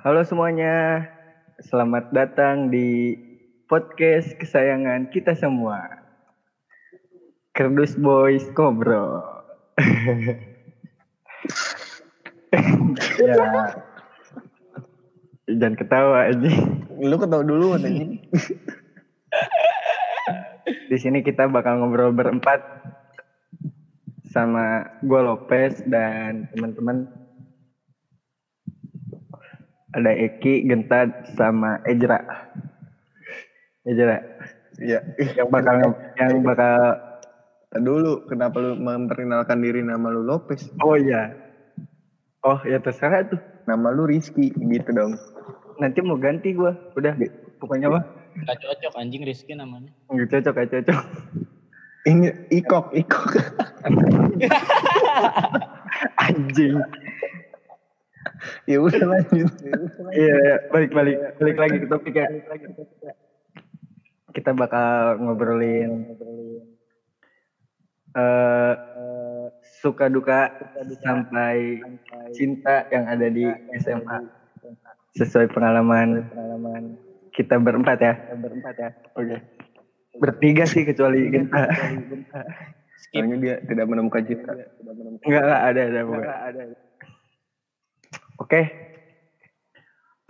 Halo semuanya, selamat datang di podcast kesayangan kita semua. Kerdus Boys Kobro. ya. Jangan ketawa ini. Lu ketawa dulu anjing. Di sini kita bakal ngobrol berempat sama gue Lopez dan teman-teman ada Eki, Gentad, sama Ejra. Ejra. Iya. Yang bakal yang bakal dulu, kenapa lu memperkenalkan diri nama lu Lopez? Oh iya. Oh ya terserah tuh. Nama lu Rizky gitu dong. Nanti mau ganti gua. Udah. Pokoknya mah Gak cocok anjing Rizky namanya. nggak cocok, nggak cocok. Ini Ikok, Ikok. Anjing. Ya udah lanjut. Iya, iya. balik balik. Balik lagi ke topik ya. Kita bakal ngobrolin eh suka duka sampai cinta yang ada di SMA sesuai pengalaman kita berempat ya. Berempat ya. Oke. Bertiga sih kecuali kita Soalnya dia tidak menemukan cinta. enggak enggak ada ada ada oke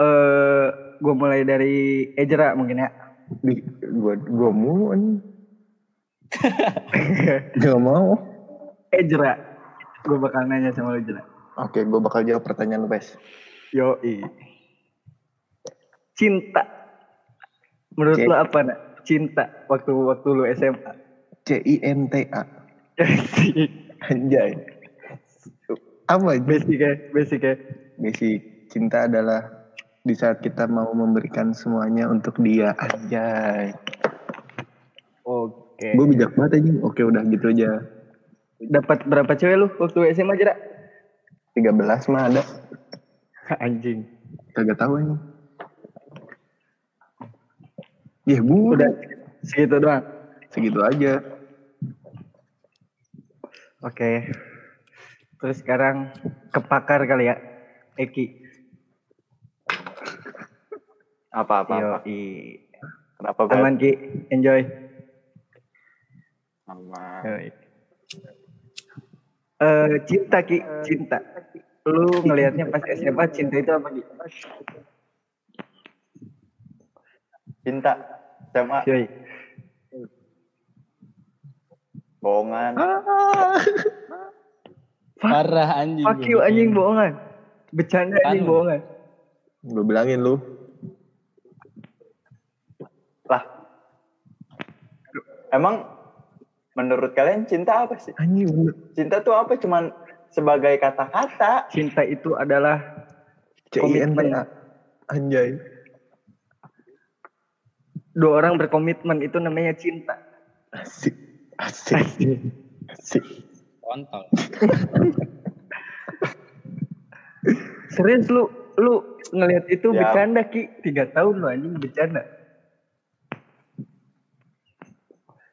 eh gue mulai dari Ejra mungkin ya Di, gua gua mau. Gak mau. Ejra gue bakal nanya sama lu Ejra Oke, gua bakal jawab pertanyaan lu, Pes. Yoi. Cinta. Menurut Cek. lu apa nak? Cinta waktu waktu lu SMA. C I N T A. Anjay. Apa itu? basic ya, basic ya. Basic cinta adalah di saat kita mau memberikan semuanya untuk dia. Anjay. Oke. Gue bijak banget anjing. Oke udah gitu aja. Dapat berapa cewek lu waktu SMA Jera? 13 mah ada. Anjing. Kagak tahu anjing. Ya bu, Udah segitu doang. segitu aja. Oke. Terus sekarang ke pakar kali ya. Eki. apa apa apa Yoi. kenapa Beb? Aman Ki, enjoy. Sama. Yoi. Eh cinta Ki, cinta. Lu ngelihatnya pas SMA cinta itu apa Ki? cinta SMA Yoi. bohongan Parah anjing. Fuck you anjing bohongan. Bercanda anjing Kan. bohongan. Gue bilangin lu. lah emang menurut kalian cinta apa sih bener. cinta tuh apa cuman sebagai kata-kata Cinta itu adalah C I N T A. Anjay. dua orang berkomitmen itu namanya cinta. Asik. Asik. Asik. Kontol. Serius lu lu ngelihat itu Ya. bercanda Ki. Tiga tahun lu anjing bercanda.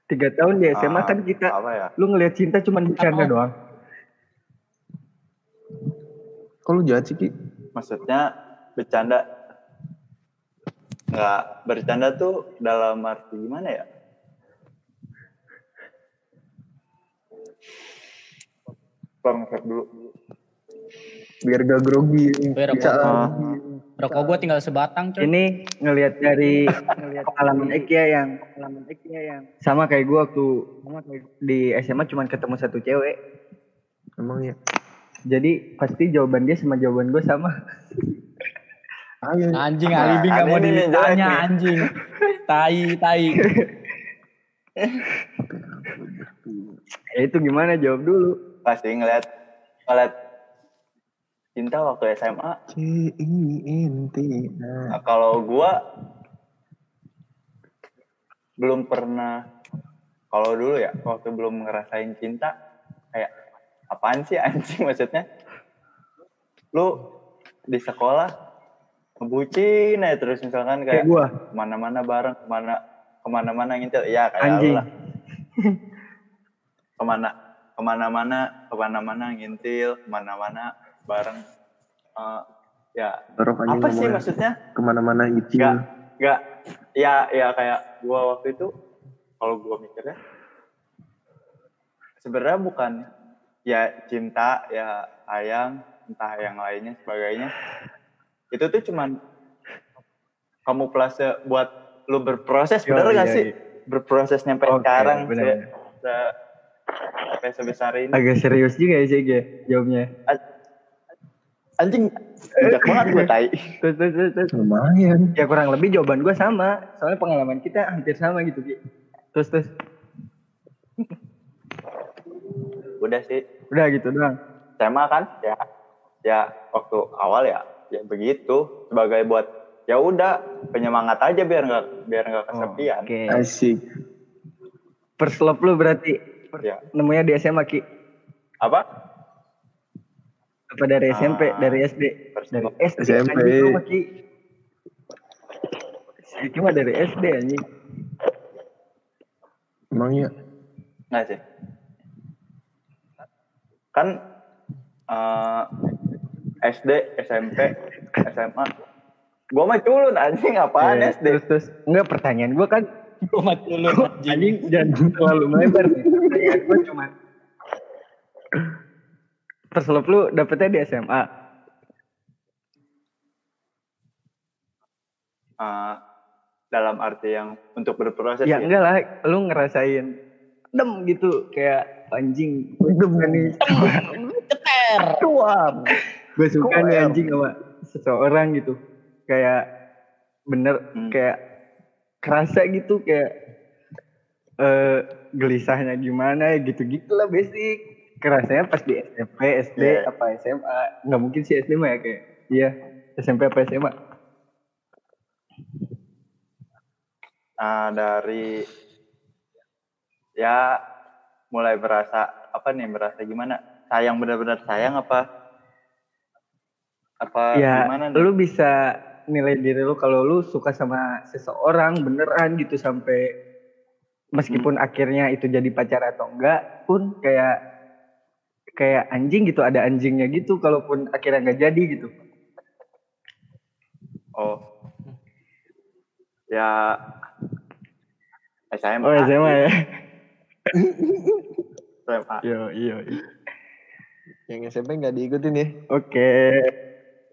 Tiga tahun di SMA Ah, kan kita apa ya lu ngelihat cinta cuman bercanda Apa? doang. Kok lu jahat sih Ki? maksudnya bercanda nggak bercanda tuh dalam arti gimana ya Bang, dulu. Biar gak grogi. Biar Bisa apa? lah. Rokok gua tinggal sebatang coy. Ini ngelihat dari pengalaman Eki ya yang pengalaman Eki ya yang sama kayak gua waktu sama kayak di SMA cuman ketemu satu cewek. Emang ya. Jadi pasti jawaban dia sama jawaban gue sama. Anjing Nah, alibi nggak mau ditanya anjing. Tai tai. Ya itu gimana jawab dulu. pasti ngeliat ngeliat cinta waktu SMA C I N T A. Nah, kalau gua belum pernah kalau dulu ya waktu belum ngerasain cinta kayak apaan sih anjing maksudnya lu di sekolah ngebucin aja terus misalkan Kayak kayak gua. ke mana-mana bareng ke mana ke mana-mana ngintil ya kayak Anjing. lah ke mana ke mana-mana ke mana-mana ngintil ke mana-mana bareng. Eh, ya apa sih maksudnya? ke mana-mana gitu Nggak. nggak. Ya ya kayak gua waktu itu kalau gua mikirnya sebenarnya bukan ya cinta ya sayang entah yang lainnya sebagainya. Itu tuh cuman kamuflase buat lu berproses Yo, bener gak iya, sih? iya. berproses nyampe Oke, sekarang bener, se- se- sampai sebesar ini. Agak serius juga ya sih Ge, jawabnya. Anjing bijak banget gue tai Terus, terus, terus, terus. lumayan Ya kurang lebih jawaban gue sama. Soalnya pengalaman kita hampir sama gitu Ki. Terus, terus. udah sih Udah gitu doang. SMA kan ya ya waktu awal ya ya begitu sebagai buat ya udah penyemangat aja biar nggak biar nggak kesepian Oke. asik First love lu berarti ya nemunya di SMA Ki. apa Apa dari SMP, Ah, dari SD? Dari. SD. SMP. anjing mah, mah dari SD anjing. emang ya nggak sih kan eh, SD SMP SMA gua mah culun anjing apaan Eh, SD Terus, terus. Enggak pertanyaan gue kan Gue mati dulu anjing. anjing jangan terlalu melebar nih. Pertanyaan gue cuma First love lu dapetnya di SMA. Eh, dalam arti yang untuk berproses Ya ya, enggak lah, lu ngerasain dem gitu kayak anjing. Dem nih. Ceter. Gue suka nih anjing sama seseorang gitu. Kayak bener Hmm. kayak kerasa gitu kayak eh gelisahnya gimana gitu-gitu lah basic. Kerasanya pas di SMP, SD, Iya. apa SMA. Nggak mungkin sih SD mah ya kayak. Iya, SMP apa SMA. Ah, dari ya mulai berasa apa nih berasa gimana sayang benar-benar sayang apa apa ya gimana nih? lu bisa nilai diri lu kalau lu suka sama seseorang beneran gitu sampai meskipun akhirnya itu jadi pacar atau enggak pun kayak kayak anjing gitu ada anjingnya gitu kalaupun akhirnya nggak jadi gitu. Oh. Ya. SMA oh SMA ya. SMA yo yo yo. yang SMP nggak diikutin ya? Oke.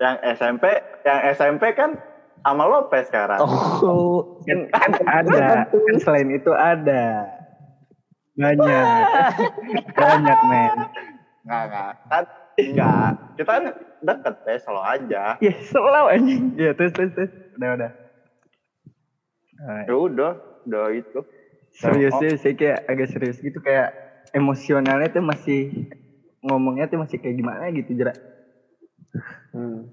Yang SMP yang SMP kan sama Lopez sekarang. Oh. Kan, kan ada. Kan selain itu ada. Banyak. Banyak men nggak nggak. Kan enggak kita kan deket ya selalu aja. Ya selalu anjing. Ya terus terus terus. Udah udah. Nah, ya udah udah itu. serius Oh. sih saya kayak agak serius gitu kayak emosionalnya tuh masih ngomongnya tuh masih kayak gimana gitu jerak hmm.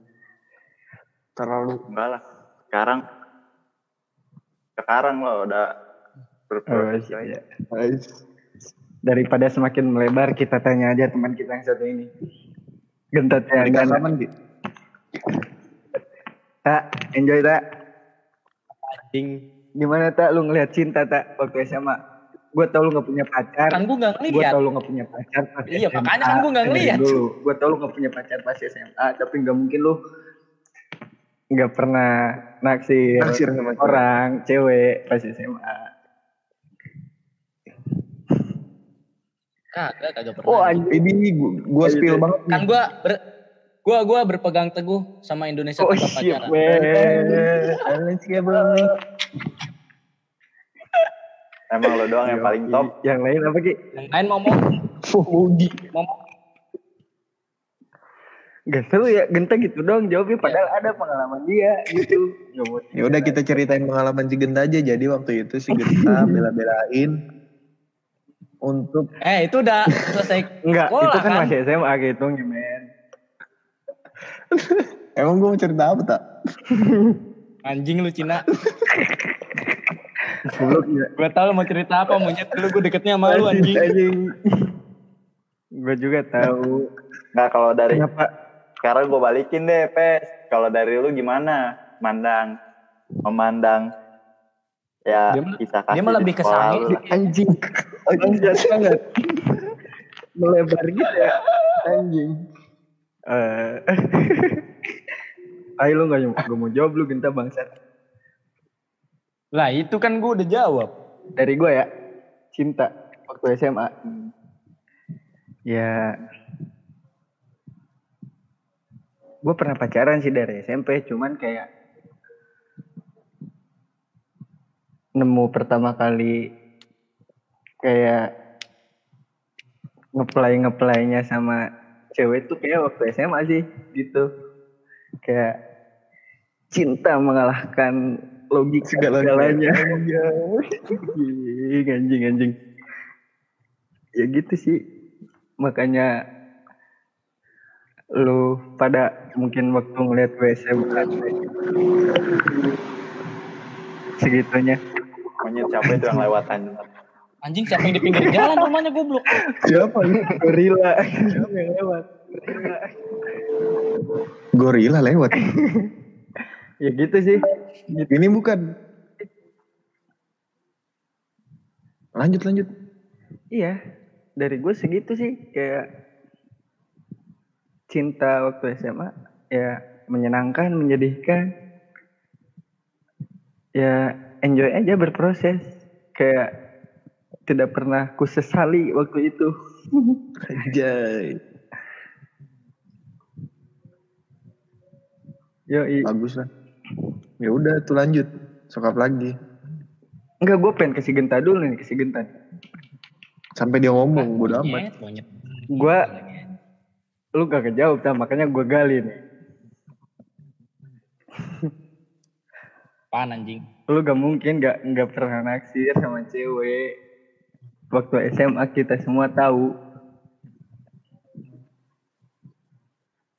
terlalu enggak lah. Sekarang sekarang lo udah berproses Oh, iya. Ais. Daripada semakin melebar kita tanya aja teman kita yang satu ini gentot ya kapan Ki? tak enjoy tak Anjing. gimana tak lu ngelihat cinta tak waktu SMA gue tau lu gak punya pacar Kan gue gak gue ngeliat. tau lu gak punya pacar pas Iya, SMA. makanya kan gua nggak Dengerin ngeliat. dulu gue tau lu gak punya pacar pas SMA tapi gak mungkin lu nggak pernah naksir, Naksir sama orang cewek pas SMA Kagak, kagak pernah. oh anjing. Ini gua, gua Ayo, spill deh. banget kan gue ber, gua gua berpegang teguh sama Indonesia oh tanpa shit pacaran. man emang lo doang yang paling top. Yang lain apa ki? Yang lain ngomong, Budi ngomong. Gak seru ya Genta gitu dong jawabnya padahal ada pengalaman dia gitu. Mau- ya udah kita ceritain pengalaman si Genta aja. Jadi waktu itu si Genta bela-belain untuk Eh itu udah selesai. Enggak, itu kan, masih SMA gitu men. emang gua mau cerita apa tak Anjing lu Cina. Goblok ya. Gue tau lu mau cerita apa, monyet lu gue deketnya sama lu anjing. anjing. Gue juga tahu. nggak kalau dari Kenapa? sekarang gue balikin deh pes kalau dari lu gimana mandang memandang ya Dia kisah dia kasih mah di lebih ke sekolah sange lu sih. lah. Anjing. Anjing jahat banget. Melebar gitu ya. Anjing. Eh, Ayo lu gak, gak mau jawab lu Genta bangsat. Lah itu kan gue udah jawab. Dari gue ya, cinta waktu SMA. Ya, gue pernah pacaran sih dari SMP, cuman kayak nemu pertama kali kayak ngeplay ngeplaynya sama cewek tuh kayak waktu SMA sih gitu. Kayak cinta mengalahkan logika Segalanya. segalanya. Anjing anjing anjing. Ya gitu sih. Makanya lu pada mungkin waktu ngeliat WC bukan segitunya. Monyet siapa itu yang lewatan? Anjing siapa yang di pinggir jalan rumahnya goblok. Siapa lu? gorila yang lewat gorila Gorila lewat. ya gitu sih gitu. Ini bukan. Lanjut lanjut. iya dari gue segitu sih kayak cinta waktu SMA ya menyenangkan menyedihkan ya enjoy aja berproses kayak tidak pernah kusesali waktu itu Anjay. yo Bagus lah. Ya udah tuh lanjut. Sokap lagi. enggak gue pengen kasih genta dulu nih kasih genta Sampai dia ngomong, bodo amat. Gue lu gak kejawab tak makanya gue gali nih Apaan anjing? lu gak mungkin gak nggak pernah naksir sama cewek waktu SMA kita semua tahu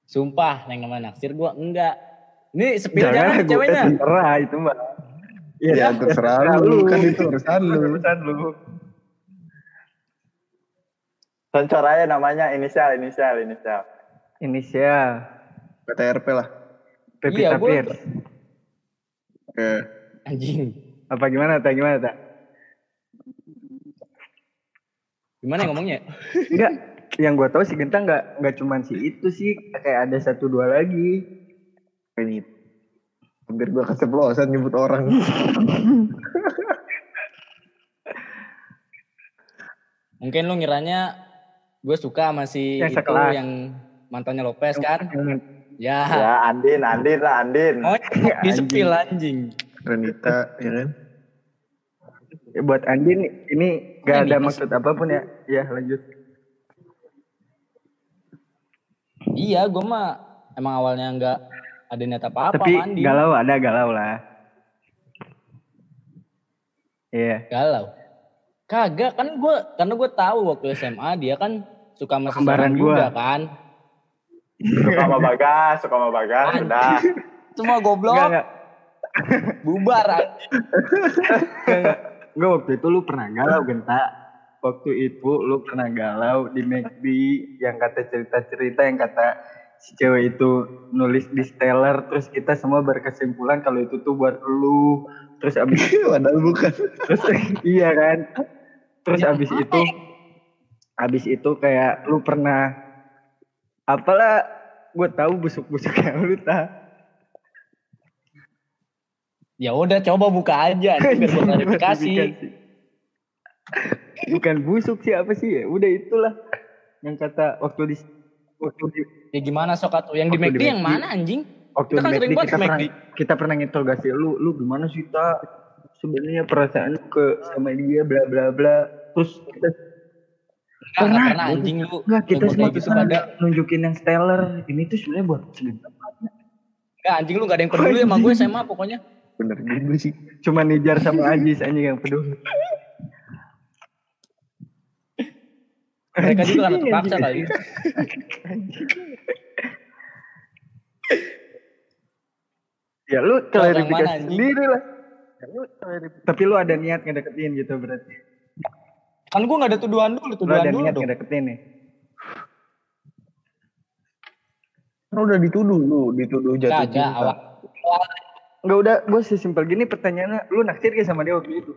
Sumpah, yang namanya naksir gue enggak. Ini sepil Jangan, jangan gue ceweknya. terserah itu mbak Ya, terserah lu, kan itu urusan lu. urusan lu Sensor aja namanya inisial, inisial, inisial. inisial PTRP lah. Pevita Iya, Pierce Oke. Anjing. apa gimana tak gimana tak Gimana ya ngomongnya? enggak yang gue tahu si Genta nggak nggak cuman si itu sih kayak ada satu dua lagi Ini. Hampir gua keceplosan nyebut orang. Mungkin lu ngiranya gue suka sama si Yang itu sekelas. yang mantannya Lopez kan? Ya. Ya, Andin, Andin lah, Andin. Oh, di sepil anjing. Renita, ya kan? Ya, buat Andin ini gak Ini ada maksud apa pun ya ya lanjut Iya, gue mah emang awalnya nggak ada niat apa-apa tapi mandi. galau ada galau lah Iya Galau. Kagak kan gue karena gue tahu waktu SMA dia kan suka sama seseorang juga gua. kan. Suka sama Bagas, suka sama Bagas, udah. Semua goblok. Enggak, enggak. Bubar anjing. Enggak, enggak waktu itu lu pernah galau Genta. Waktu itu lu pernah galau di McD yang kata cerita-cerita yang kata si cewek itu nulis di stellar terus kita semua berkesimpulan kalau itu tuh buat lu terus abis Padahal bukan. terus iya kan terus abis itu abis itu kayak lu pernah apalah gue tahu busuk-busuknya lu tak Ya udah coba buka aja nanti biar klarifikasi. bukan busuk sih apa sih ya udah itulah yang kata waktu di waktu di Ya gimana sok atuh? Yang di McD yang mana anjing? waktu Kita kan sering banget kita pernah kita pernah nginterogasi lu lu gimana sih tak sebenarnya perasaan lu ke sama dia bla bla bla terus kita Enggak, enggak Pernah, pernah anjing lu. Enggak, kita semua gitu pernah pada. nunjukin yang stellar ini tuh sebenarnya buat sebentar Enggak anjing lu gak ada yang peduli sama gue SMA pokoknya. Bener juga sih. cuma Nijar sama Ajis anjing yang peduli Mereka juga kan Anjing, terpaksa kali. ya lu klarifikasi sendiri lah Ya, lu tapi lu ada niat ngedeketin gitu berarti Kan gue gak ada tuduhan dulu, lu tuduhan ada dulu niat dong. ngedeketin nih Kan udah dituduh lu, dituduh jatuh Kagak, cinta. awal. Enggak udah, gue sesimpel gini pertanyaannya, lu naksir gak sama dia waktu itu?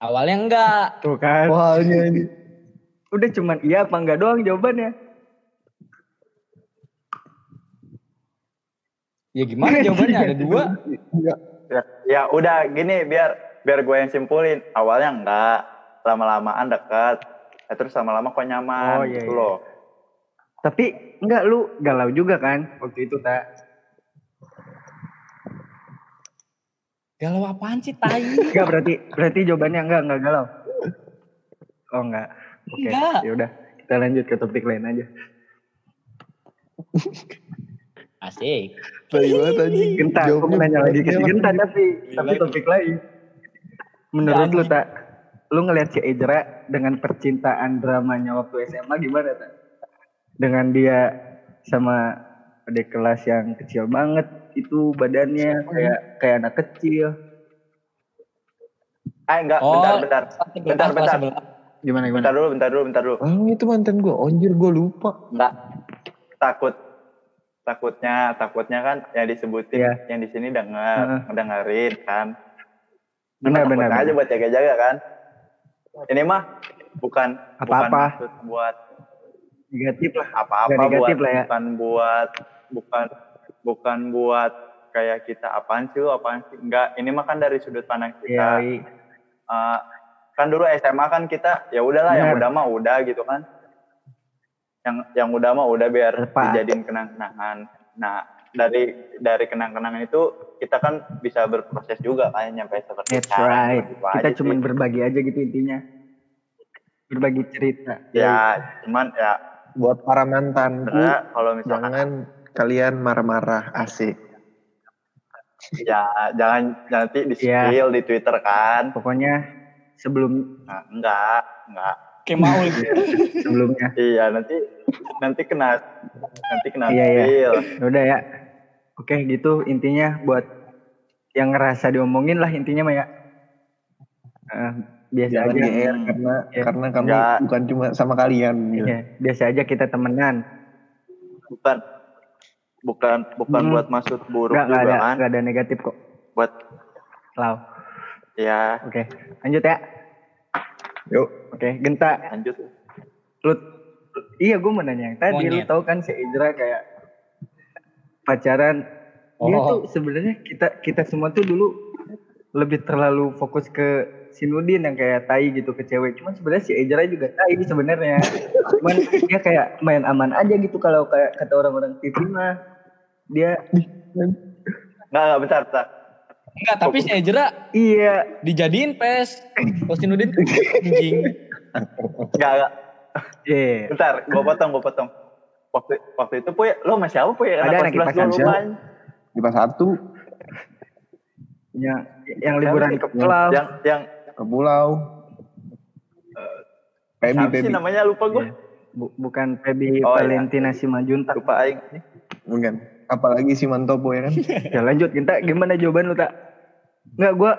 Awalnya enggak. Tuh kan. Soalnya ini. Udah cuman iya apa enggak doang jawabannya. Ya gimana jawabannya ada dua? Enggak. Ya, ya udah gini biar biar gue yang simpulin. Awalnya enggak, lama-lamaan dekat. Ya, terus lama-lama kok nyaman Oh, iya, gitu iya. loh. Tapi enggak lu galau juga kan waktu itu tak? Galau apaan sih tai? Enggak berarti berarti jawabannya enggak enggak galau. Oh enggak. Oke, Enggak. ya udah kita lanjut ke topik lain aja. Asik. Tai banget anjing. Genta, aku mau nanya lagi ke si banyak Genta banget. tapi tapi topik lain. Menurut lu tak, lu ngelihat si Ejra dengan percintaan dramanya waktu SMA gimana tak? Dengan dia sama adik kelas yang kecil banget itu badannya kayak kayak anak kecil. Ah enggak, Oh, bentar, bentar. Kelas Bentar, bentar. Gimana gimana? Bentar dulu, bentar dulu, bentar dulu. Ah, itu mantan gue. Anjir, gue lupa. Enggak. Takut takutnya takutnya kan yang disebutin Iya. yang di sini denger Heeh. ngedengerin kan Benar, benar, aja buat jaga-jaga kan ini mah bukan bukan Apa-apa. maksud buat Negatif lah. apa-apa negatif buat lah ya. bukan buat bukan bukan buat kayak kita apaan sih lu apaan sih enggak ini mah kan dari sudut pandang kita Iya, Eh, kan dulu SMA kan kita ya udahlah yang udah mah udah gitu kan yang yang udah mah udah biar Tepat. dijadiin kenang-kenangan nah dari dari kenang-kenangan itu kita kan bisa berproses juga kan nyampe seperti That's sekarang, right. gitu Kita cuman sih. berbagi aja gitu intinya. Berbagi cerita. ya cuman ya Buat para mantanku, sebenarnya kalau misalkan jangan kalian marah-marah. Asik. ya jangan nanti di Iya. spill di Twitter kan Pokoknya sebelum nah, enggak enggak Kayak mau sebelumnya. iya nanti nanti kena nanti kena Iya, iya. spill Ya Udah ya. Oke gitu intinya buat yang ngerasa diomongin lah intinya mah ya. Biasa Jangan aja. GR karena Iya. karena kami Enggak. bukan cuma sama kalian. gitu. Iya, biasa aja kita temenan. bukan bukan bukan Hmm. buat maksud buruk Enggak enggak juga ada kan enggak ada negatif kok. buat Lau. ya Oke, lanjut ya. Yuk. Oke, Genta, lanjut lu iya gue mau nanya yang tadi lu Monyet. tahu kan si Idra kayak pacaran dia Oh. tuh sebenarnya kita kita semua tuh dulu lebih terlalu fokus ke si Nudin yang kayak tai gitu ke cewek. Cuman sebenarnya si Ejra juga tai sebenarnya. Cuman dia kayak main aman aja gitu kalau kayak kata orang-orang TV mah. Dia nggak nggak bentar bentar. Enggak, tapi si Ejra iya. dijadiin pes. Kosinudin anjing. nggak nggak. Iya. Bentar gua potong gua potong. Waktu waktu itu puy lo masih apa puy? Ada anak IPA kelas dua Kansel. pas satu. Yang yang liburan ke pulau yang yang ke pulau. Pebi, siapa sih Pebi. namanya lupa gua Iya. Bu- bukan Feby Oh, iya. Valentina Simanjuntak lupa aing Bukan. Apalagi si Mantopo ya kan. Ya lanjut Ginta, gimana jawaban lu tak? Enggak, gue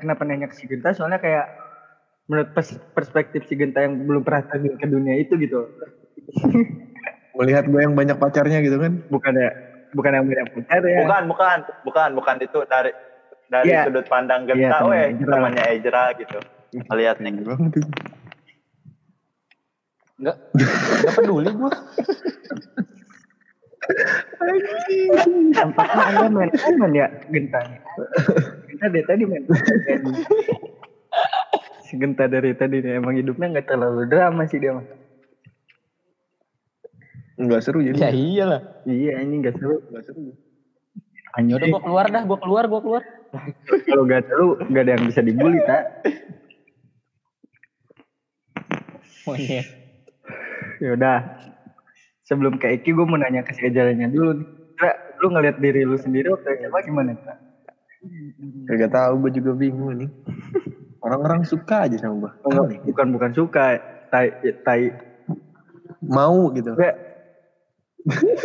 kenapa nanya ke si Ginta soalnya kayak menurut pers- perspektif si Ginta yang belum pernah terjun ke dunia itu gitu. Melihat gue yang banyak pacarnya gitu kan. Bukan ya, bukan yang banyak pacar ya. bukan bukan bukan bukan itu dari dari Iya. sudut pandang Iya, genta temannya weh Ejra. temannya Ejra gitu lihat nih. Enggak. Enggak peduli gua. Tampaknya anda main aman ya Genta. Genta dari tadi main. Si Genta dari tadi nih emang hidupnya nggak terlalu drama sih dia mah. Enggak seru jadi. Ya iyalah. Iya ini nggak seru. Enggak seru. Ya udah gua keluar dah, gua keluar, gua keluar. Kalau nggak seru nggak ada yang bisa dibully tak. Monyet. Yaudah. Sebelum ke Eki gue mau nanya ke si Ejalanya dulu nih. Kira, lu ngeliat diri lu sendiri waktu SMA gimana? Kira? Kagak tahu gue juga bingung nih. Orang-orang suka aja sama gue. Oh, bukan bukan suka, tai tai. Mau gitu. Gue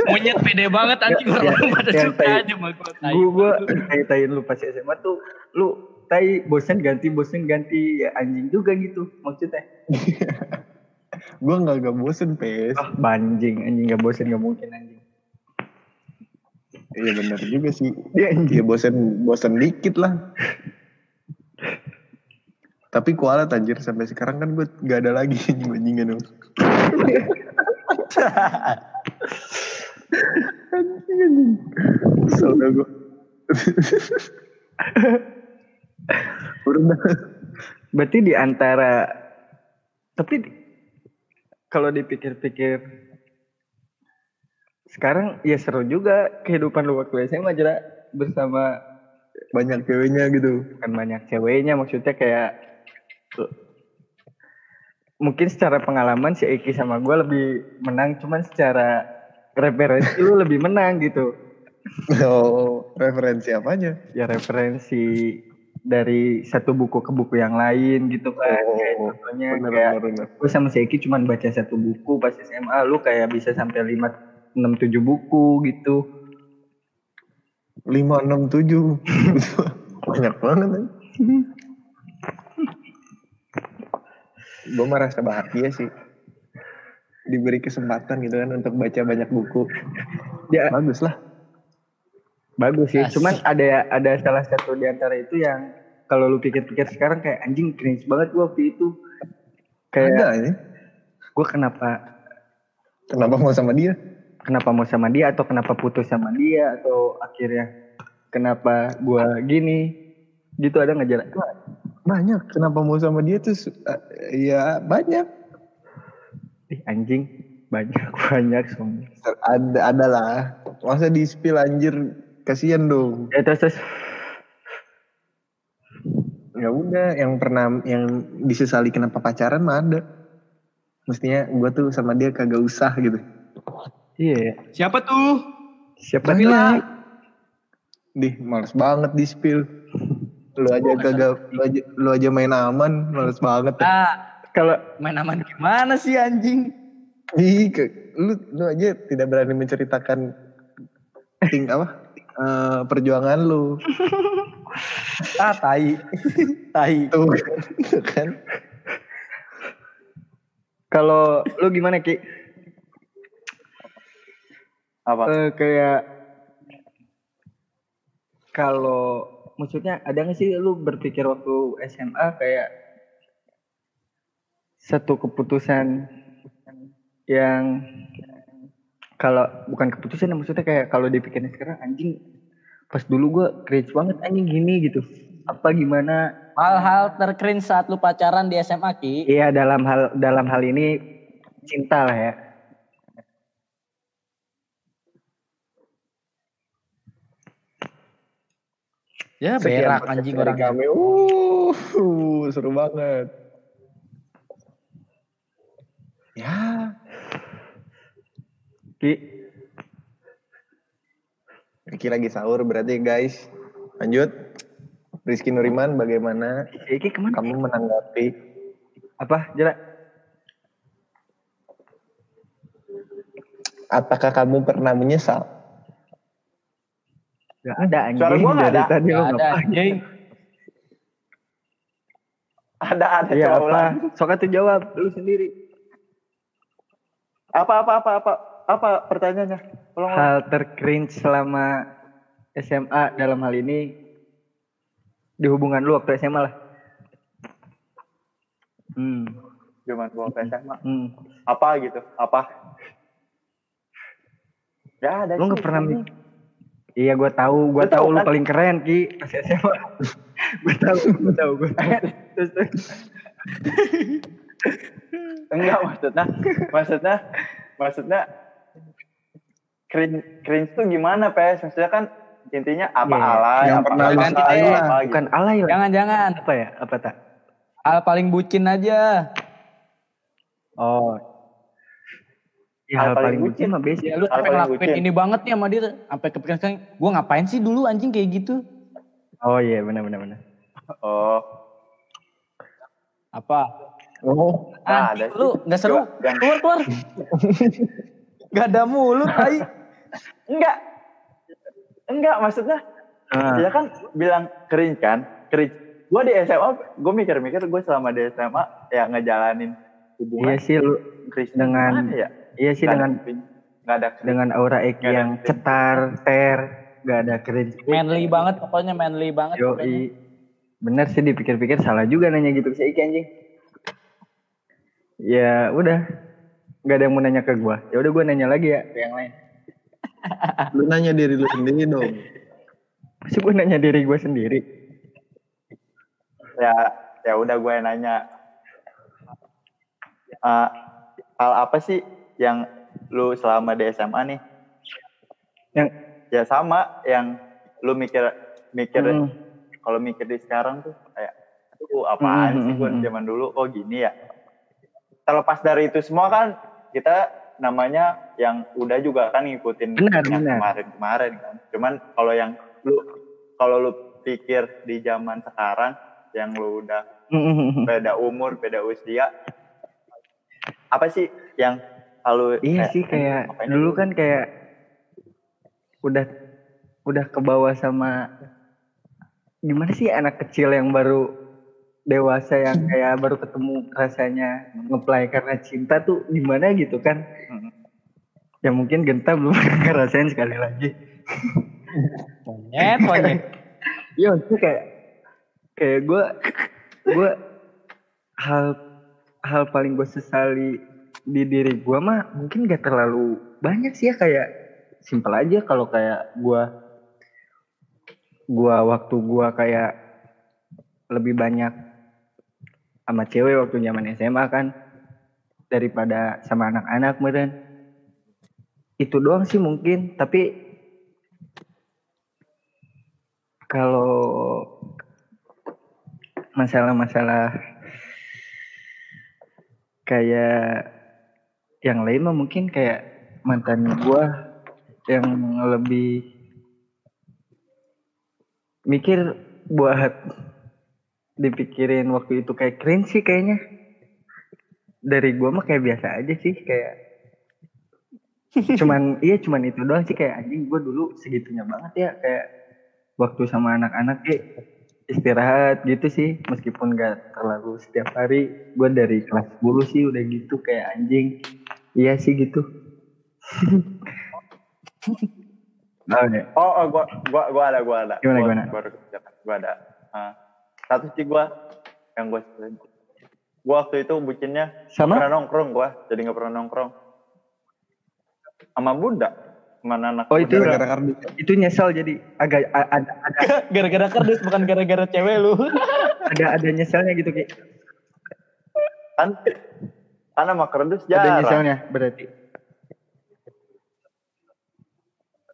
Monyet pede banget anjing Ya, orang-orang ya, pada yang suka tai- aja sama gua. Tai. gue gue tai taiin lu pas SMA tuh lu tai bosen ganti bosen ganti ya anjing juga gitu maksudnya. Gue gak, gak bosen pes. Ah banjing anjing gak bosen gak mungkin anjing. Iya benar juga sih. Dia anjing. Ya bosen bosen dikit lah. Tapi kualat anjir sampai sekarang kan gue gak ada lagi anjing-anjingan. Kesel dah gue. Berarti di antara tapi di- kalau dipikir-pikir sekarang ya seru juga kehidupan lu waktu SMA Jera bersama Banyak ceweknya gitu. kan banyak ceweknya maksudnya kayak mungkin secara pengalaman si Eki sama gue lebih menang cuman secara referensi lu lebih menang gitu. Oh, referensi apanya? ya referensi dari satu buku ke buku yang lain gitu kan kayak Oh, contohnya bener, kayak bener, bener. gue sama si Eki cuman baca satu buku pas SMA lu kayak bisa sampai 5 6 7 buku gitu. Lima enam tujuh. Banyak banget kan gue merasa bahagia sih. Diberi kesempatan gitu kan untuk baca banyak buku. Ya. Bagus lah. Bagus sih. Asik. cuman ada ada salah satu di antara itu yang kalau lu pikir-pikir sekarang kayak anjing cringe banget gua waktu itu. Kayak ada ya? gue kenapa kenapa mau sama dia? Kenapa mau sama dia atau kenapa putus sama dia atau akhirnya kenapa gua gini? Gitu ada nggak jalan banyak. Kenapa mau sama dia tuh eh, ya banyak. Ih, anjing. Banyak banyak semua Ter- ada ada lah masa di spill anjir kasihan dong. Ya terus, terus. Ya udah yang pernah yang disesali kenapa pacaran mah ada. Mestinya gue tuh sama dia kagak usah gitu. Iya. Ya. Siapa tuh? siapa Nabila. nih Dih, males banget di spill. Lu aja kagak, lu aja, lu aja main aman, males banget. Ah, kalau main aman gimana sih anjing? Ih, ke- lu, lu aja tidak berani menceritakan ting apa eh, perjuangan lu. Ah, tai. tai. Tuh kan. kalau lu gimana ki Apa? Eh, kayak kalau maksudnya ada nggak sih lu berpikir waktu SMA kayak satu keputusan yang kalau bukan keputusan maksudnya kayak kalau dipikirin sekarang anjing pas dulu gua cringe banget anjing gini gitu. Apa gimana? Hal-hal terkeren saat lu pacaran di SMA Ki. iya dalam hal dalam hal ini cinta lah ya Ya berak anjing orangnya. kami. Uh, uh, seru banget. Ya, ki Riki lagi sahur berarti guys. Lanjut. Rizky Nuriman, bagaimana Iki ke mana kamu menanggapi apa jelas apakah kamu pernah menyesal? Gak ada anjing Suara nggak dari ada. tadi Gak ada anjing. Ada ada Iya coba apa? Sok atuh jawab lu sendiri. Apa apa apa apa apa pertanyaannya? Ulang. Hal tercringe selama SMA dalam hal ini di hubungan lu waktu SMA lah. Hmm. Gimana gua waktu SMA? hmm. Apa gitu? Apa? Ya ada Lu sih, nggak pernah Iya gue tahu, gue tahu tahu lu kan? paling keren ki SMA. gue tahu, gue tahu, gue tahu. Terus, terus. Enggak maksudnya, maksudnya, maksudnya cringe, cringe tuh gimana pes? Maksudnya kan intinya apa Iya, alay, yang apa pernah apa, lah. apa, Bukan gitu. alay lah. Jangan-jangan. Apa ya? Apa tak? Hal paling bucin aja. Oh. Ya, Hal hal, paling bucin mah basic. Ya, lu sampai ngelakuin ini banget nih sama dia. Sampai kepikiran sekarang. Gue ngapain sih dulu anjing kayak gitu? Oh iya benar benar benar. Oh, Apa? Oh, Ah, ada lu nggak seru? Jangan. Keluar keluar. Gak ada mulut, tai. enggak, enggak maksudnya, Ah. ya kan bilang cringe kan, cringe. Gue di SMA, gue mikir-mikir gue selama di SMA ya ngejalanin hubungan Iya sih lu dengan- ya? Iya sih Nggak dengan nggak ada cringe. dengan aura Eki Nggak ada yang cringe. cetar, ter, gak ada cringe. Manly banget pokoknya manly banget. Yoi. Bener sih dipikir-pikir salah juga nanya gitu si Eki anjing. Ya udah. Gak ada yang mau nanya ke gua. Ya udah gua nanya lagi ya ke yang lain. Lu nanya diri lu sendiri dong. Masih gue nanya diri gue sendiri. ya ya udah gue nanya Eh, hal apa sih yang lu selama di SMA nih Yang ya sama yang lu mikir mikir Hmm. kalau mikir di sekarang tuh kayak tuh apaan Hmm, sih hmm, gue hmm. zaman dulu oh gini ya terlepas dari itu semua kan kita namanya yang udah juga kan ngikutin Benar, yang benar. kemarin-kemarin kan cuman kalau yang lu kalau lu pikir di zaman sekarang yang lu udah Hmm. beda umur beda usia apa sih yang lalu Iya sih kayak dulu kan kayak udah udah ke bawah sama gimana sih anak kecil yang baru dewasa yang kayak baru ketemu rasanya ngeplay karena cinta tuh gimana gitu kan Hmm. ya mungkin genta belum ngerasain sekali lagi Monyet, monyet. Iya maksudnya kayak kayak gue gue hal hal paling gue sesali di diri gue mah mungkin gak terlalu banyak sih ya kayak simpel aja kalau kayak gue gua waktu gua kayak lebih banyak sama cewek waktu zaman SMA kan daripada sama anak-anak meren itu doang sih mungkin tapi kalau masalah-masalah kayak yang lain mah mungkin kayak mantan gua yang lebih mikir buat dipikirin waktu itu kayak cringe sih kayaknya. Dari gua mah kayak biasa aja sih kayak cuman iya cuman itu doang sih kayak anjing gua dulu segitunya banget ya kayak waktu sama anak-anak kayak istirahat gitu sih meskipun gak terlalu setiap hari gue dari kelas 10 sih udah gitu kayak anjing iya sih gitu oh. Oh, oh gua, gua, gua ada, gua ada. Gimana, gua, gimana? Kepikiran. Gua ada. Ah, satu sih gua yang gua. Gua waktu itu bucinnya Sama? pernah nongkrong gua, jadi nggak pernah nongkrong. Sama Bunda, sama anak Oh, itu Gara-gara kardus. itu nyesel jadi agak a- ada ada Gara-gara kardus bukan gara-gara cewek lu. ada ada nyeselnya gitu kayak kan kan sama kerdus ada nyeselnya berarti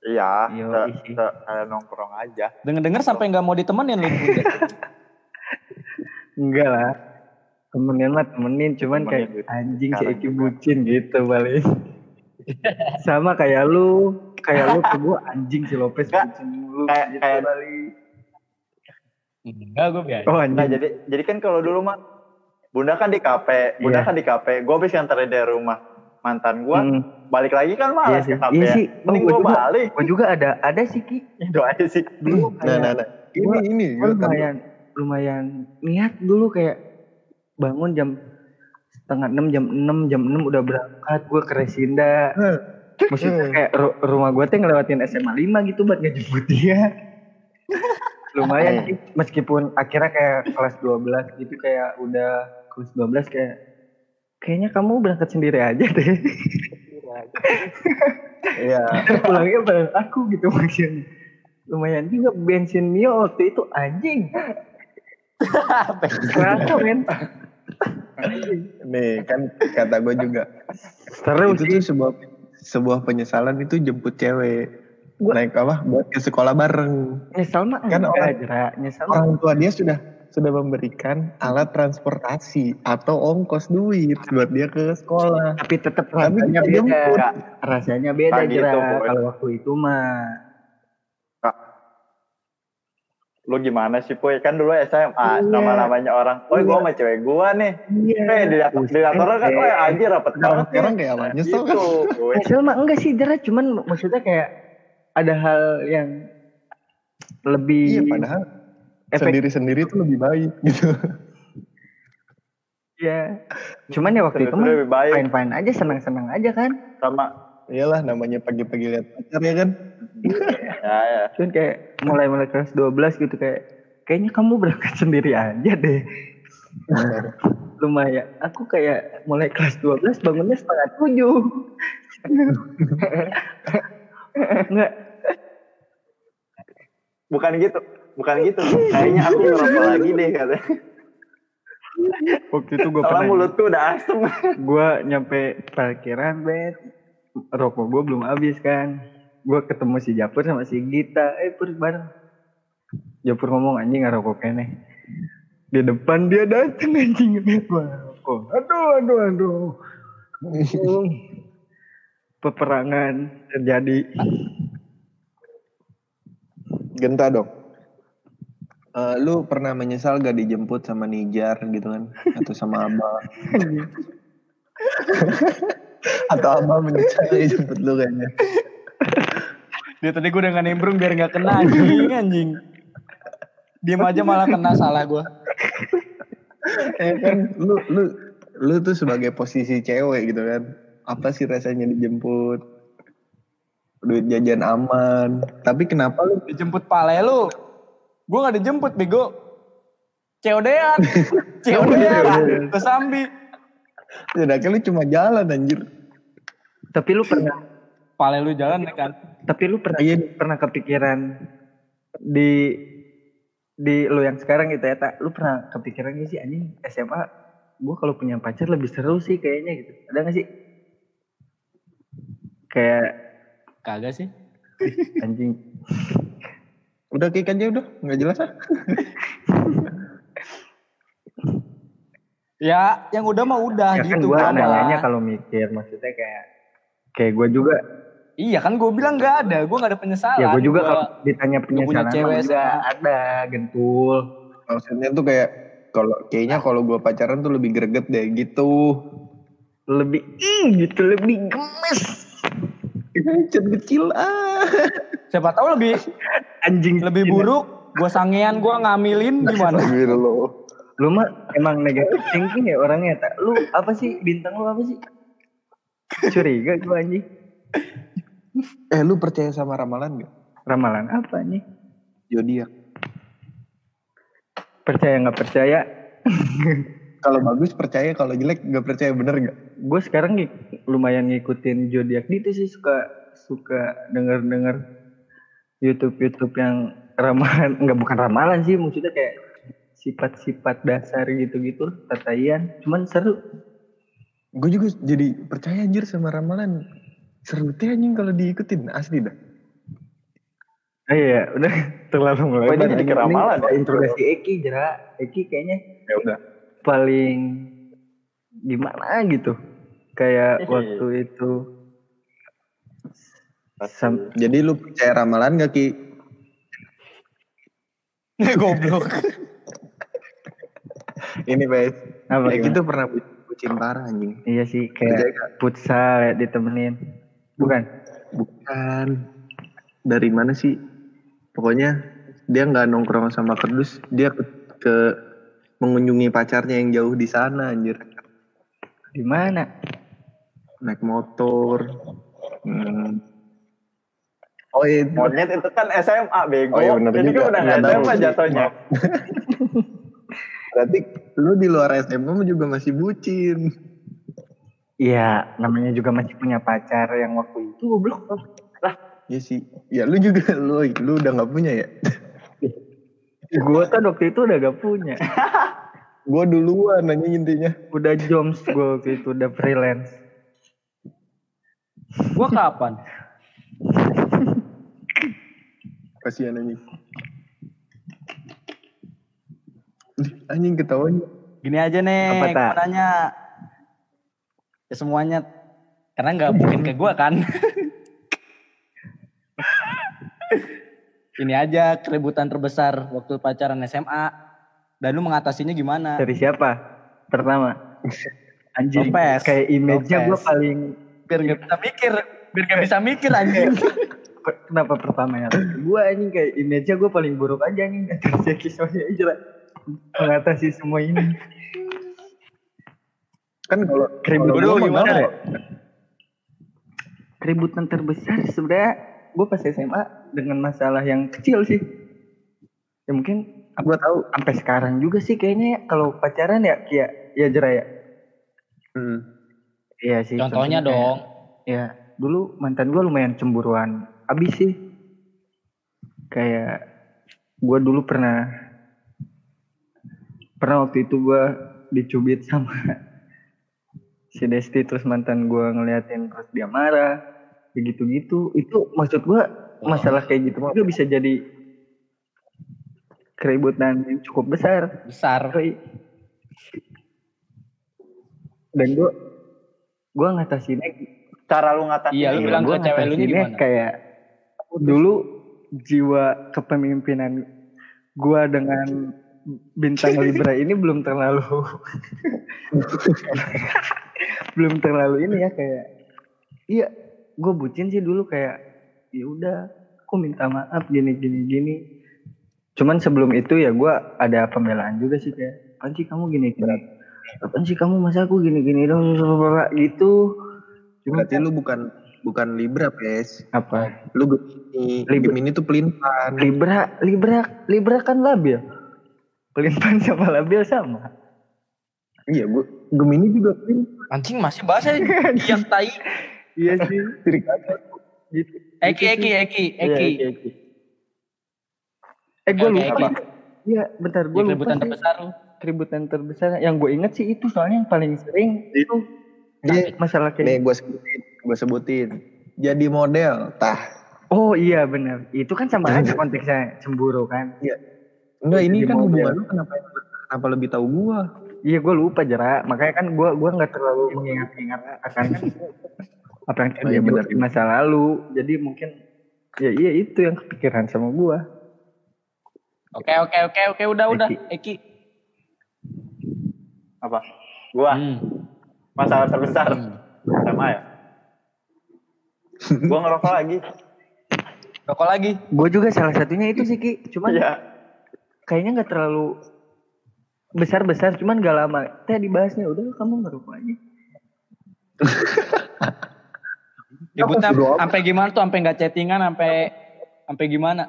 Iya, kayak nongkrong aja. Dengar-dengar sampai nggak mau ditemenin lu. Enggak lah temenin mah temenin cuman Temenin kayak gitu. anjing si Sekarang Eki bucin gitu paling sama kayak lu kayak lu ke gua anjing si Lopez bucin lu kayak- gitu kayak- balik Enggak, gue biasa. oh Nah, jadi jadi kan kalau dulu mah Bunda kan di kafe, Bunda Iya. kan di kafe. Gue habis nganterin dari rumah mantan gua, Hmm. balik lagi kan malas sih ke kafe. iya ya. sih oh, Mending gua gua juga balik. gua juga ada ada sih ki Itu aja sih. dulu Nah, kayak nah, nah. Ini, Gua- ini. gua tadi- lumayan lumayan niat dulu kayak bangun jam setengah enam jam enam jam enam udah berangkat gue ke Resinda Heh. maksudnya Hmm. kayak ru- rumah gue tuh ngelewatin SMA 5 gitu buat ngejemput dia. Lumayan sih meskipun akhirnya kayak kelas 12 gitu kayak udah kelas 12 kayak kayaknya kamu berangkat sendiri aja deh. Iya. Pulangnya bareng aku gitu maksudnya. Lumayan juga bensin Mio waktu itu anjing. Kerasa men Nih kan kata gue juga. seru itu tuh sebuah sebuah penyesalan itu jemput cewek. Naik apa? Buat ke sekolah bareng. nyesel mah Kan orang- nyesel Orang tua dia sudah sudah memberikan alat transportasi atau ongkos duit buat dia ke sekolah. tapi tetap rasanya beda jemput. rasanya beda gitu, kalau waktu itu mah Lu gimana sih, Puy? Kan dulu SMA, Iya. nama-namanya orang. Oh, gua sama cewek gua nih. iya Eh, di di kantor kan, oh anjir rapet banget nih. sekarang kayak apa? Nyesel kan? Gitu, Puy. nyesel mah enggak sih Jera. cuman maksudnya kayak ada hal yang lebih Iya padahal efek sendiri-sendiri itu lebih baik gitu. ya cuman ya waktu itu mah Lebih baik. fine-fine aja senang-senang aja kan Sama, Iyalah namanya pagi-pagi lihat pacar ya kan. Ya, ya. cuman kayak mulai-mulai kelas 12 gitu kayak kayaknya kamu berangkat sendiri aja deh lumayan aku kayak mulai kelas 12 bangunnya setengah tujuh Enggak. Bukan gitu. Bukan gitu. Kayaknya aku ngerokok lagi deh kata. Waktu itu gue pernah mulutku udah asem. gue nyampe parkiran bet rokok gue belum habis kan gue ketemu si Japur sama si Gita eh pur bareng Japur ngomong anjing nggak rokok kene di depan dia dateng anjing lihat gua rokok aduh aduh aduh Uh, peperangan terjadi Genta dong. Eh, lu pernah menyesal gak dijemput sama Nijar gitu kan? Atau sama Abah? Atau Abah menyesal dijemput lu kayaknya? Dia tadi gue udah gak nimbrung biar gak kena anjing anjing. Diem aja malah kena salah gue. Ya kan, lu lu lu tuh sebagai posisi cewek gitu kan? Apa sih rasanya dijemput? Duit jajan aman. Tapi kenapa lu Dijemput pale lu. Gue gak dijemput bego. COD-an. COD-an. Ke Sambi. Sedangkan lu cuma jalan anjir. tapi lu pernah Pale lu jalan ya kan. tapi lu pernah Iya. pernah kepikiran di di lu yang sekarang gitu ya tak lu pernah kepikiran gak sih anjing SMA gue kalau punya pacar lebih seru sih kayaknya gitu ada gak sih kayak Kagak sih. anjing Udah kick aja udah, nggak jelas ah. Ya yang udah mah udah ya kan gitu. gue nggak ada. nanya kalau mikir maksudnya kayak kayak gue juga Iya kan gue bilang gak ada. Gue gak ada penyesalan. ya gue juga Gua- kalau ditanya punya penyesalan cewek mah juga ada gentul Maksudnya tuh kayak kalau kayaknya kalau gua pacaran tuh lebih greget deh gitu. lebih ih gitu lebih gemes Kecil kecil ah. Siapa tahu lebih anjing lebih buruk. Gue sangean, gue ngamilin gimana? Loh. lu mah emang negatif thinking ya orangnya tak lu apa sih bintang lu apa sih curiga gue anjing Eh lu percaya sama ramalan gak? ramalan apa nih Zodiak. percaya nggak percaya Kalau bagus percaya, kalau jelek nggak percaya bener nggak? gue sekarang ngik- lumayan ngikutin zodiak gitu sih suka suka denger denger YouTube YouTube yang ramalan nggak bukan ramalan sih maksudnya kayak sifat-sifat dasar gitu-gitu tataian cuman seru Gue juga jadi percaya anjir sama ramalan. Seru teh anjing kalau diikutin asli dah. Ah iya, udah terlalu mulai. Ini jadi ke ramalan ya? Introduksi Eki, Jera. Eki kayaknya Ya udah. paling gimana gitu. Kayak Ih. waktu itu sam- Jadi lu percaya ramalan gak Ki? Goblok. Ini guys. apa gimana? gitu pernah bu- bucin parah anjing. Iya sih kayak futsal ya ditemenin. Bukan. Bukan. Dari mana sih? Pokoknya dia nggak nongkrong sama kerdus, dia ke, ke mengunjungi pacarnya yang jauh di sana anjir. Di mana? Naik motor. Hmm. Oh iya, itu. Monyet itu kan SMA bego. Oh iya, bener Ini juga. kan udah Nggak SMA jatuhnya. berarti lu di luar SMA juga masih bucin. Iya, namanya juga masih punya pacar yang waktu itu goblok. Iya sih. Ya lu juga lu lu udah nggak punya ya. Gue kan waktu itu udah gak punya. Gua duluan nanya intinya. Udah joms gue waktu itu udah freelance. Gue kapan? Kasihan anjing. Anjing ketahuan. Gini aja nih, gua nanya. Ya semuanya, karena nggak mungkin ke gue kan. Ini aja keributan terbesar waktu pacaran SMA. Dan lu mengatasinya gimana? Dari siapa? Pertama. Anjing. Lopez. Kayak image-nya gue paling Biar nggak bisa mikir, biar nggak bisa mikir anjing. Kenapa pertama ya? Gue anjing kayak image-nya gue paling buruk aja anjing. Soalnya aja. Mengatasi semua ini. Kan kalau gua mah gimana? gampang. Keributan terbesar sebenarnya gue pas SMA dengan masalah yang kecil sih. Ya mungkin Gua tahu. sampai sekarang juga sih kayaknya ya, kalau pacaran ya kayak ya Jera ya. Hmm. Iya sih. Contohnya contohnya dong. Ya dulu mantan gue lumayan cemburuan. habis sih kayak gue dulu pernah pernah waktu itu gue dicubit sama si Desti terus mantan gue ngeliatin terus dia marah begitu gitu itu maksud gue masalah kayak gitu juga bisa jadi keributan yang cukup besar Besar. Dan gue gue ngatasinnya Cara lu ngatasin Iya, lu bilang gua ke cewek lu gimana? kayak dulu jiwa kepemimpinan gue dengan bintang Libra ini belum terlalu belum terlalu ini ya kayak iya gue bucin sih dulu kayak ya udah aku minta maaf gini gini gini cuman sebelum itu ya gue ada pembelaan juga sih kayak apaan sih kamu gini gini apaan sih kamu masa aku gini gini dong gitu cuma Berarti lu bukan bukan Libra, Pes. apa Lu Gemini. Libra. Gemini tuh pelintan. Libra Libra Libra kan labil pelimpan sama labil sama Iya, gua Gemini juga pelintan. Anjing masih bahasa yang tai. iya sih Sirik aja. gitu Eki, Eki, Eki, Iya, Eki. Eki, Eki. eh gue lupa Eki. iya bentar gue lupa keributan terbesar lu. keributan terbesar yang gue inget sih itu soalnya yang paling sering itu Iya. masalah Nih kayak gue sebutin, gue sebutin. Jadi model, tah. oh iya benar itu kan sama aja konteksnya cemburu kan Enggak, ini kan hubungan lu kenapa kenapa lebih tahu gua? Iya gue lupa jerak makanya kan gue gua nggak terlalu mengingat-ingat akan apa yang Oh, iya, terjadi benar. di masa lalu jadi mungkin ya iya itu yang kepikiran sama gue Oke, oke, oke, oke, udah, udah. Eki. Eki. apa? Gua Hmm. masalah terbesar Hmm. sama ya. Gua ngerokok lagi. Rokok lagi. gue juga salah satunya itu sih ki cuman Iya. kayaknya nggak terlalu besar besar cuman gak lama teh dibahasnya udah kamu ngerokok aja amat. sampai gimana tuh? Sampai nggak chattingan, sampai sampai gimana?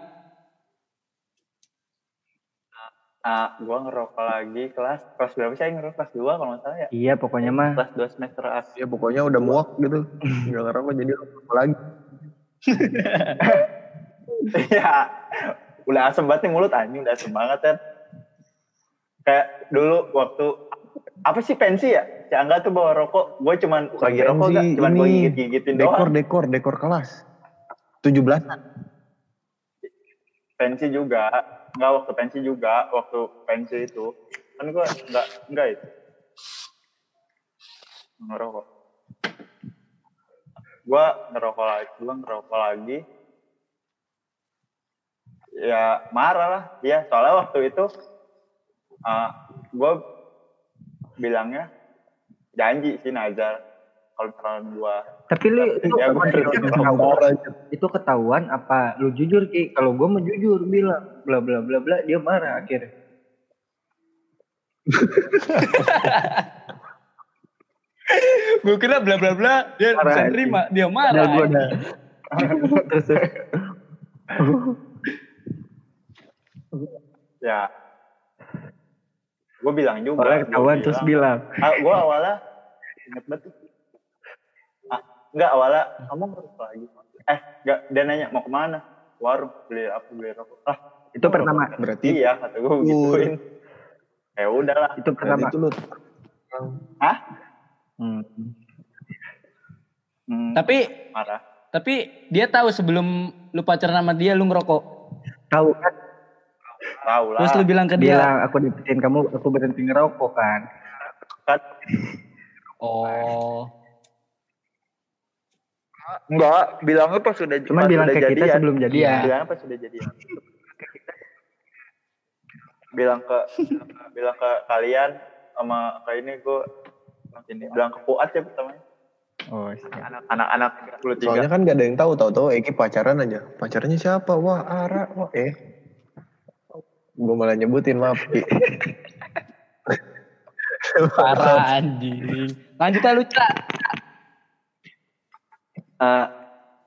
Nah, gua ngerokok lagi kelas kelas berapa sih? Ngerokok kelas 2 kalau nggak salah ya. iya pokoknya mah Kelas 2 semester A. Ya pokoknya udah muak gitu. Enggak ngerokok jadi rokok lagi. Iya. udah asem banget nih mulut anjing, udah asem banget kan. Kayak dulu waktu apa sih pensi ya? Si Angga tuh bawa rokok, gue cuman lagi rokok gak? Cuman gue gigit-gigitin dekor doang. dekor dekor kelas. 17 Pensi juga, enggak waktu pensi juga, waktu pensi itu kan gue enggak enggak itu ngerokok. Gue ngerokok lagi, gue ngerokok lagi. Ya marah lah, ya soalnya waktu itu uh, gue bilangnya janji sih Nazar. Kalau misalnya gue tapi lu itu, Ya, ketahuan, itu ketahuan apa? Lu jujur ki. Kalau gue mau jujur bilang bla bla bla bla dia marah akhirnya. Gue kira bla bla bla, dia Marah, bisa anjing. terima, dia marah. gua terus. ya gue bilang juga orang ketahuan terus bilang. ah, gue awalnya inget banget. Tuh. ah, enggak awalnya kamu ngerokok lagi? Eh enggak dia nanya mau ke mana? Warung beli apa beli rokok. Lah itu pertama. Berarti iya kata gue gituin ya udahlah. Itu pertama. itu lu ah hmm. hmm, Tapi marah. tapi dia tahu sebelum lu pacaran sama dia lu ngerokok. tahu. kan tahu lah Terus lu bilang ke dia, bilang aku deketin kamu aku berhenti ngerokok kan kan "Oh, enggak bilangnya pas sudah cuman bilang ke kita sebelum Iya. jadian bilangnya pas sudah jadian bilang ke bilang ke kalian sama ke ini gue ini bilang ke Fuad ya pertamanya oh siap. anak-anak puluh soalnya tiga kan gak ada yang tahu tahu-tahu Eki pacaran aja. Pacarnya siapa? Wah, Ara. Wah, eh. Gue malah nyebutin maaf. Ki. parah anjing." Lanjut aja lu, Cak. Eh,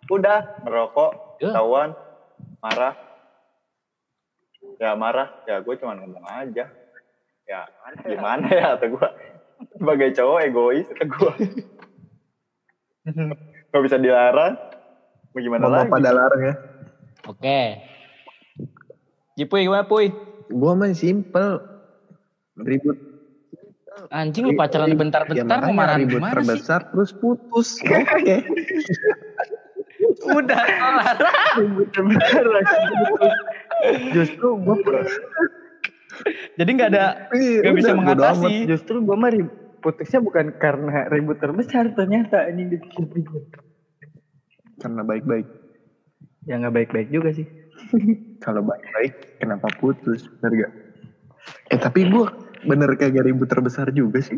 udah ngerokok Ya. ketahuan marah ya marah ya gue cuma ngomong aja ya gimana ya kata gue sebagai cowok egois kata gue gak bisa dilarang Mau gimana Mama lagi? pada larang ya. Oke. Jipuy gimana Puy? Gua mah simple. Ribut. Anjing lu pacaran Ya, bentar-bentar makanya kemarahan ribut gimana sih? terbesar terus putus. Oke. Udah kelar. Ribut terbesar. Justru gue Jadi nggak ada Iya, nggak bisa mengatasi. justru gue mah putusnya bukan karena ribut terbesar ternyata ini dipikir-pikir. Karena baik-baik. Ya nggak baik-baik juga sih. Kalau baik-baik, kenapa putus? Bener gak? Eh tapi gua bener kagak ribut terbesar juga sih.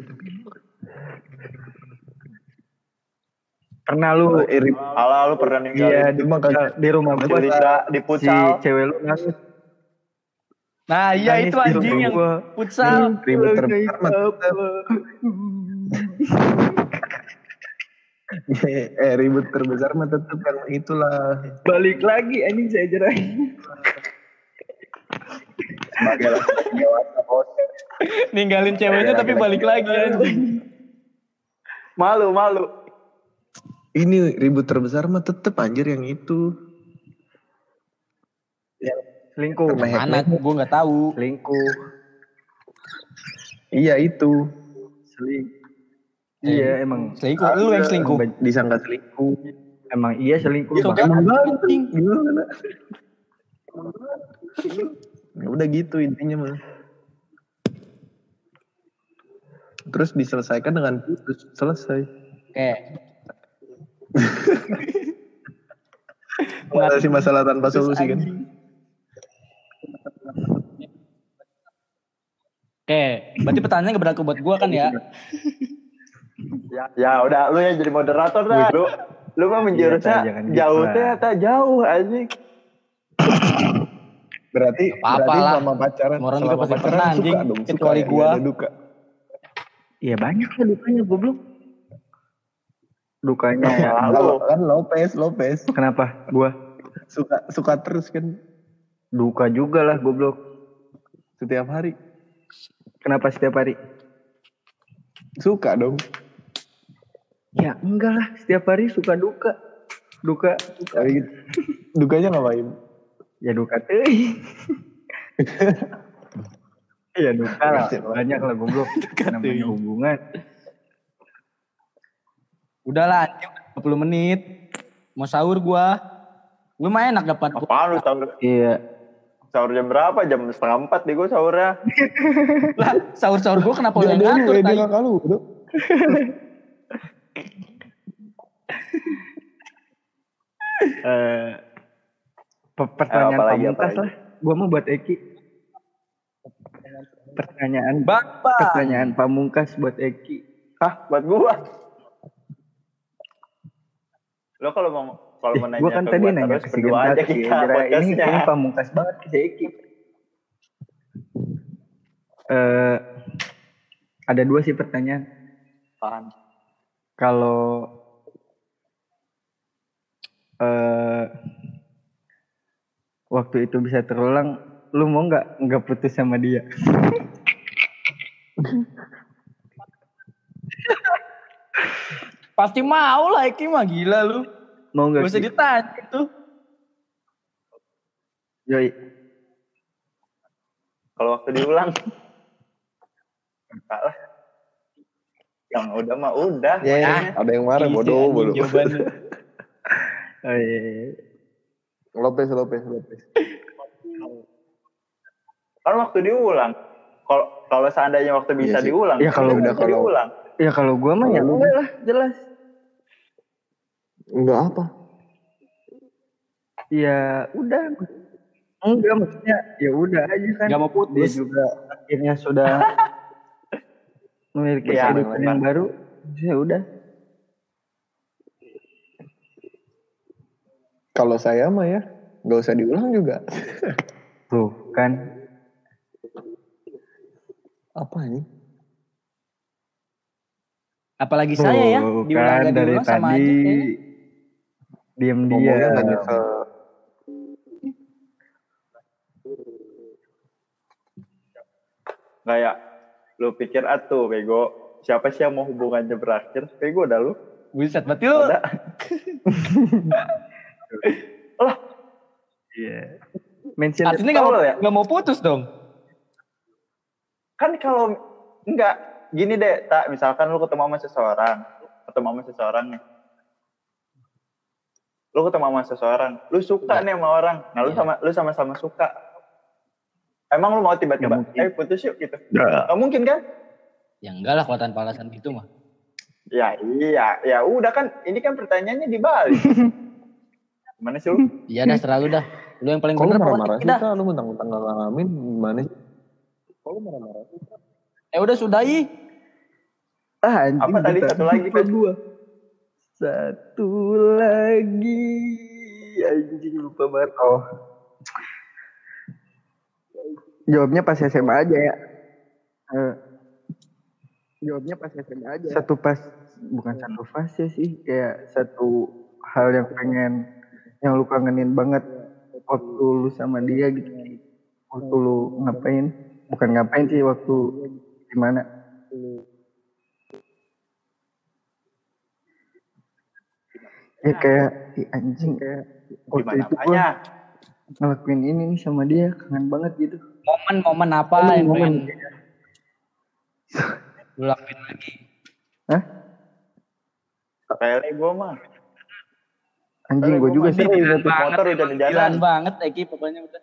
Karena lu Eh, ribut. Ala lu pernah ninggalin iya di, kagak- di rumah di, gue di si futsal. cewek lu nangis. Nah iya Nangis itu di anjing rumah yang gua. futsal. Ribut terbesar. eh ribut terbesar mah tetep karena itulah Balik lagi anjing saya jerahin. sebagai laki-laki dewasa bos. Ninggalin ceweknya tapi balik lagi anjing. Malu, malu. Ini ribut terbesar mah tetep anjir yang itu. Selingkuh. Mehek- Mana gue nggak tahu. Selingkuh. Iya itu. Seling. Iya emang Selingkuh, lu yang selingkuh. Disangka selingkuh. emang iya selingkuh. Ya, kan? Emang. Anjing. Gimana? Ya udah gitu intinya mah. Terus diselesaikan dengan putus. Selesai. Oke. Mengatasi masalah tanpa solusi kan. Oke, berarti pertanyaannya nggak berlaku buat gue kan ya? Ya, ya udah lu yang jadi moderator dah. Lu lu mah menjurusnya Iya, jangan gitu jauh teh tak jauh anjing. Berarti Apa-apa berarti lah. sama pacaran. Semua orang juga selama pasti pacaran pernah, suka anjing. dong, Kecuali ya, gua. ada duka. Iya banyak lah dukanya goblok. Dukanya ya. Lalu Kan Lopez, Lopez Kenapa? Gua suka suka terus kan duka juga lah goblok. setiap hari. Kenapa setiap hari? Suka dong. Ya enggak lah, setiap hari suka duka. Duka, duka. Tapi gitu. dukanya ngapain? Ya duka teh. Iya duka lah, banyak lah goblok. Namanya hubungan. Udahlah, anjing, 20 menit. Mau sahur gua. Gue mah enak dapat apaan lu sahur? Iya. Sahur jam berapa? Jam setengah empat di gue sahurnya. lah. Sahur-sahur gua kenapa lu yang Dia ngatur? dulu, dia tai? kakak Eh Eh, pertanyaan apalagi, pamungkas apalagi? lah. Gua mau buat Eki. Pertanyaan Bapak. pertanyaan pamungkas buat Eki. Hah, buat gua. Lo kalau mau kalau mau nanya kan ke tadi gua nanya terus ke si berdua aja kita ini ini pamungkas banget ke si Eki. Eh ada dua sih pertanyaan. Apaan? Kalau eh waktu itu bisa terulang, lu mau nggak nggak putus sama dia? Pasti mau lah Eki mah gila lu. Mau Gak nggak? Ki? ditanya itu. Yoi. Kalau waktu diulang. Enggak lah. Yang udah mah udah. Ya, ya, ada yang marah Isi bodoh bodoh. jawabannya. Oh, iya, iya. Lopez, Lopez, Lopez. Kan waktu diulang. Kalau kalau seandainya waktu bisa Iya diulang. Ya, kalau udah, kalau- diulang. Ya kalau gua mah ya enggak lah, jelas. Enggak apa? Ya udah. Enggak maksudnya ya udah aja kan. Gak mau Dia putus. juga akhirnya sudah memiliki Iya, kehidupan yang baru. Ya udah. Kalau saya mah ya, nggak usah diulang juga. Tuh kan. Apa ini? Apalagi saya ya, Tuh, diulang kan dari diulang sama tadi aja kayaknya. diem Ngomongnya dia. nggak. Lu pikir atuh bego. Siapa sih yang mau hubungannya berakhir? Bego dah lu. Buset, berarti lu. Lah, Iya. Mention Artinya Tahu mau, ya? nggak mau putus dong. kan kalau enggak gini deh, tak misalkan lu ketemu sama seseorang, ketemu sama seseorang nih. Lu ketemu sama seseorang, lu suka nih sama orang. Nah, lu Iya. sama lu sama-sama suka. Emang lu mau tiba-tiba, eh putus yuk gitu. Gak mungkin kan? Ya enggak lah kalau tanpa alasan gitu mah. Ya iya, ya udah kan ini kan pertanyaannya dibalik. Gimana sih lu? Iya dah selalu dah. Lu yang paling Kok lu bener marah-marah pokoknya sih. Kak? Lu mentang-mentang gak ngalamin gimana sih? Kok lu marah-marah sih? Eh udah sudahi. Ah, anjing, Apa tadi satu lagi, Lupa Pet? gua. Satu lagi. Anjing lupa banget. Oh. Jawabnya pas SMA aja ya. Eh, jawabnya pas SMA aja. Satu pas bukan satu fase sih, kayak satu hal yang pengen yang lu kangenin banget waktu lu sama dia gitu. Waktu lu ngapain? Bukan ngapain sih waktu gimana? Ya kayak "Ih, anjing kayak waktu itu gua? Ngelakuin ini nih sama dia kangen banget gitu. Momen-momen apa Oh, yang momen. pengen lu lakuin lagi? Hah? Pele gua mah. Anjing gue gua juga sih. naik motor banget, hujan-hujanan. giliran banget Eki pokoknya udah.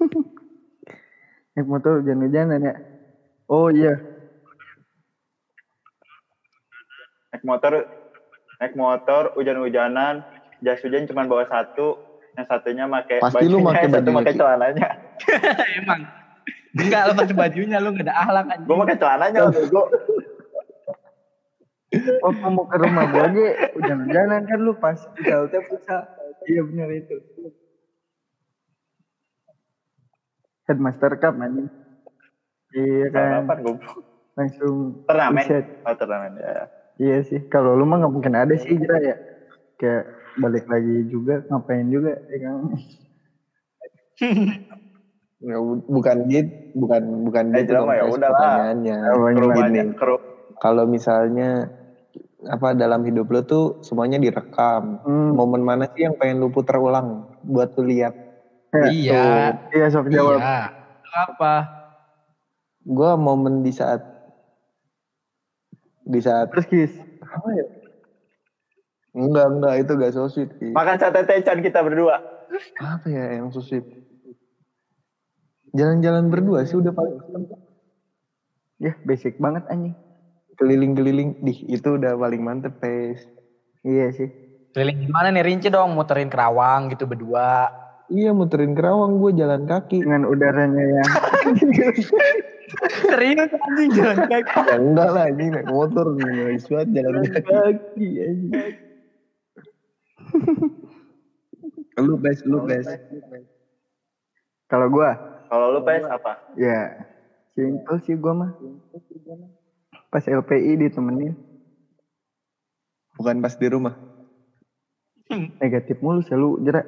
Naik motor hujan-hujanan ya. Oh iya. naik motor naik motor hujan-hujanan jas hujan cuma bawa satu yang satunya pakai Pasti lu pakai satu bajunya, pakai celananya Emang. Enggak lo pakai bajunya lu gak ada ahlak anjing. gue pakai celananya bego Waktu mau ke rumah gue aja hujan-hujanan kan lu pas teh futsal. Iya bener itu. Headmaster Cup anjing. Iya kan. apa gue Langsung turnamen oh turnamen ya Iya sih. Kalau lu mah nggak mungkin ada sih Jera ya. Kayak balik lagi juga ngapain juga ya kan. Ya, bu- bukan gitu, bukan bukan Eh, gitu ya udahlah. pertanyaannya. Oh, Kalau misalnya apa dalam hidup lo tuh semuanya direkam. Hmm. Momen mana sih yang pengen lu putar ulang buat lu lihat? Iya. Iya sok jawab. Iya. Lu apa? Gua momen di saat di saat Terus Kis. apa ya? Enggak, enggak, itu gak so sweet. Ki. makan sate tecan kita berdua Apa ya yang so sweet? Jalan-jalan berdua sih udah paling Ya basic banget anjing. keliling-keliling. Dih, itu udah paling mantep, Pes. Iya sih. Keliling gimana nih rinci dong muterin Kerawang gitu berdua. Iya, muterin Kerawang gue jalan kaki. Dengan udaranya yang Serius anjing jalan kaki. ya enggak lah, ini naik motor banget jalan kaki. kaki anjing. Lu Pes, lu Pes. Kalau gua kalau lu pes apa ya simple sih gua mah. Pas LPI ditemenin Bukan pas di rumah. negatif mulu selalu jerak.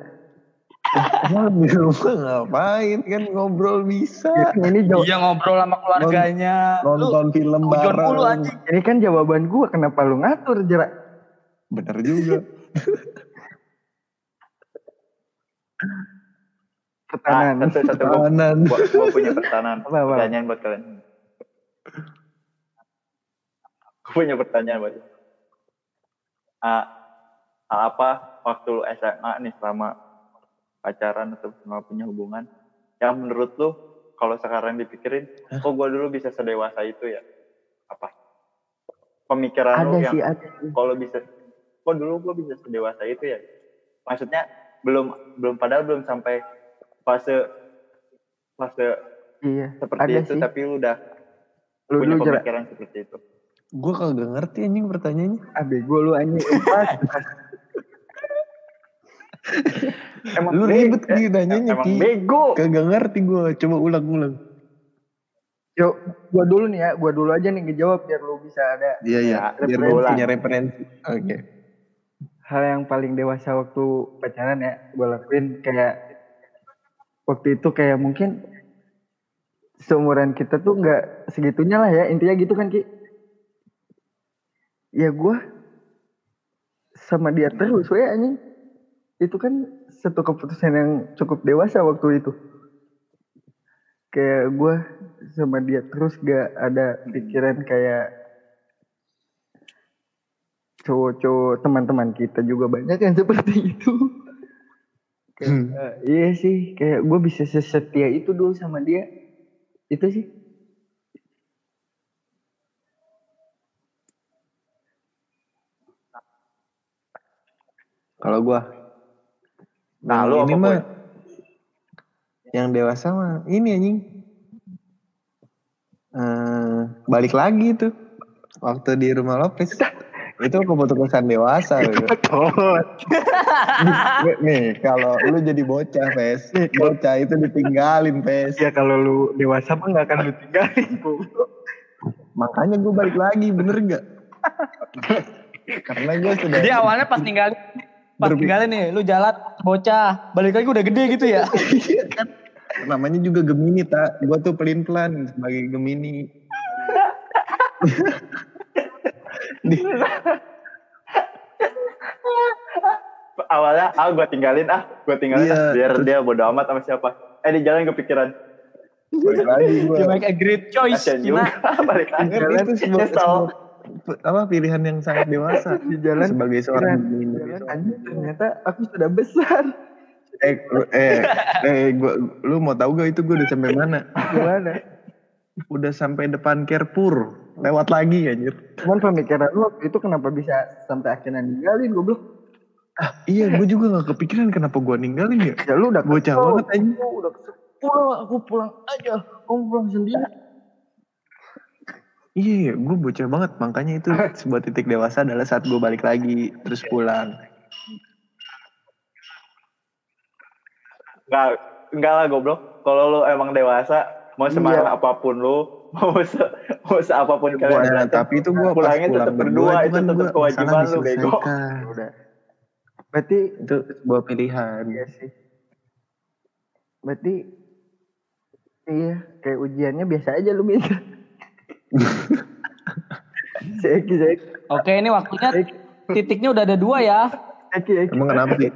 Emang di rumah ngapain kan ngobrol bisa. Ini jawab Iya ngobrol sama keluarganya. Lu Nonton film Ujon mulu bareng. anjing. ini kan jawaban gua kenapa lu ngatur jerak? Bener juga. ah, Pertahanan. satu satu. Gua, Kanan. gua, gua punya pertanyaan. Apa, apa? pertanyaan buat kalian. Gua punya pertanyaan buat ah, hal apa waktu lu SMA nih selama pacaran atau selama punya hubungan? Yang menurut lu kalau sekarang dipikirin kok gua dulu bisa sedewasa itu ya? Apa? Pemikiran lu Ada yang sih sih. kalau bisa kok dulu gua bisa sedewasa itu ya? Maksudnya belum belum padahal belum sampai fase fase Iya. seperti ada itu sih. tapi lu udah Lu punya dulu pemikiran seperti itu Gue kagak ngerti anjing pertanyaannya. Abe gua lu anjing empat. emang Lu be- ribet Ki nanyanya emang Ki. bego Kagak ngerti gue. Coba ulang-ulang. Yuk, gua dulu nih ya, gua dulu aja nih ngejawab biar lu bisa ada Iya iya. Ya, Biar referensi. gue punya referensi. Oke. hal yang paling dewasa waktu pacaran ya gua lakuin kayak waktu itu kayak mungkin seumuran kita tuh nggak segitunya lah ya intinya gitu kan ki? Ya gua sama dia terus we anjing. Itu kan satu keputusan yang cukup dewasa waktu itu. Kayak gue sama dia terus gak ada pikiran kayak cowok-cowok teman-teman kita juga banyak yang seperti itu kayak, Hmm. eh, iya sih kayak gue bisa sesetia itu dulu sama dia itu sih Kalau gua Nah, Yang lu ini apa, mah yang dewasa mah ini anjing. Eh, balik lagi tuh waktu di rumah Lopez. Itu keputusan dewasa gitu. Nih, nih kalau lu jadi bocah pes bocah itu ditinggalin pes ya kalau lu dewasa mah gak akan lu tinggalin makanya gue balik lagi bener gak karena gue sudah Jadi awalnya pas ninggalin pas Berbi- ninggalin nih lu jalan bocah. Balik lagi udah gede gitu ya. namanya juga Gemini tak gue tuh pelin pelan sebagai Gemini Di- Awalnya, ah gue tinggalin ah, gue tinggalin Iya, ah, biar dia bodo amat sama siapa. Eh di jalan kepikiran. balik lagi gue You make a great choice, Cina. juga, balik lagi. itu sebuah, sebuah- apa pilihan yang sangat dewasa. Di jalan sebagai seorang jalan ternyata aku sudah besar. Eh lu- eh eh gua lu mau tahu gak itu gue udah sampai mana? Gimana? Udah sampai depan Carrefour lewat lagi anjir cuman pemikiran lu itu kenapa bisa sampai akhirnya ninggalin goblok ah iya gue juga gak kepikiran kenapa gue ninggalin ya ya lu udah Bocah banget, anjing. Lu udah kesel. pulang aku pulang aja kamu pulang sendiri Iya, gue bocah banget. Makanya itu sebuah titik dewasa adalah saat gue balik lagi terus pulang. Enggak, enggak lah goblok. Kalau lu emang dewasa, mau semarah Iya. apa pun lu, mau se, mau se apa pun kalian Nah, berantem, tapi itu gue pas pulangnya pulang tetap berdua itu kan tetap kewajiban lu, bego. udah berarti Itu sebuah pilihan. iya sih berarti iya kayak ujiannya biasa aja lu bisa Seki, seki, Oke, ini waktunya titiknya udah ada dua ya. seki, seki. Emang kenapa sih?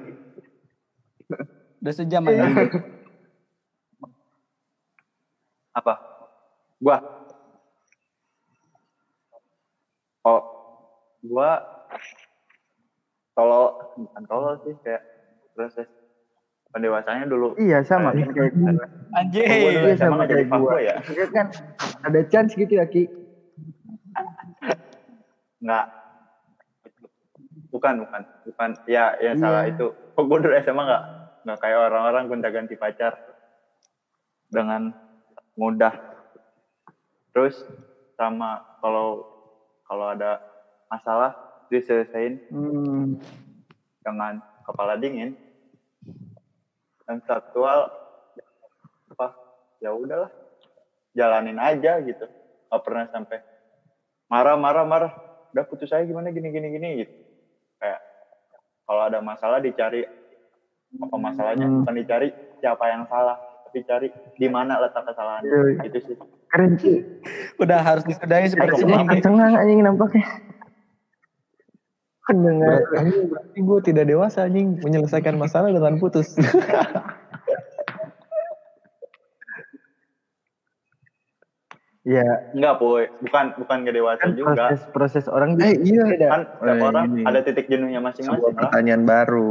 Udah sejam aja. Apa? Gua. Oh, gua tolol, bukan tolol sih, kayak proses pendewasannya dulu. Iya sama kan kayak gua. Anjing. Gua dulu Iya sama nggak kayak gua. fuckboy ya? Maksudnya kan ada chance gitu ya Ki. Enggak. Bukan, bukan, bukan. Ya, ya Iya. salah itu. Kok gue dulu SMA enggak enggak kayak orang-orang gonta-ganti pacar dengan mudah. Terus sama kalau kalau ada masalah diselesain Hmm. dengan kepala dingin. Dan seksual apa ya udahlah. Jalanin aja gitu. Nggak pernah sampai marah marah marah. Udah putus aja gimana gini gini gini gitu. Kayak kalau ada masalah dicari apa masalahnya? Hmm. bukan dicari siapa yang salah tapi cari di mana letak kesalahannya. Iya. gitu sih Keren Ki. Udah harus disudahi seperti ini. cengang anjing nampaknya. Pendengar. Berarti, anjing, berarti gue tidak dewasa anjing menyelesaikan masalah dengan putus. Ya enggak boy bukan bukan gak dewasa kan juga proses proses orang eh iya. beda. kan setiap Eh, orang gini. ada titik jenuhnya Sebuah masing-masing lah pertanyaan baru.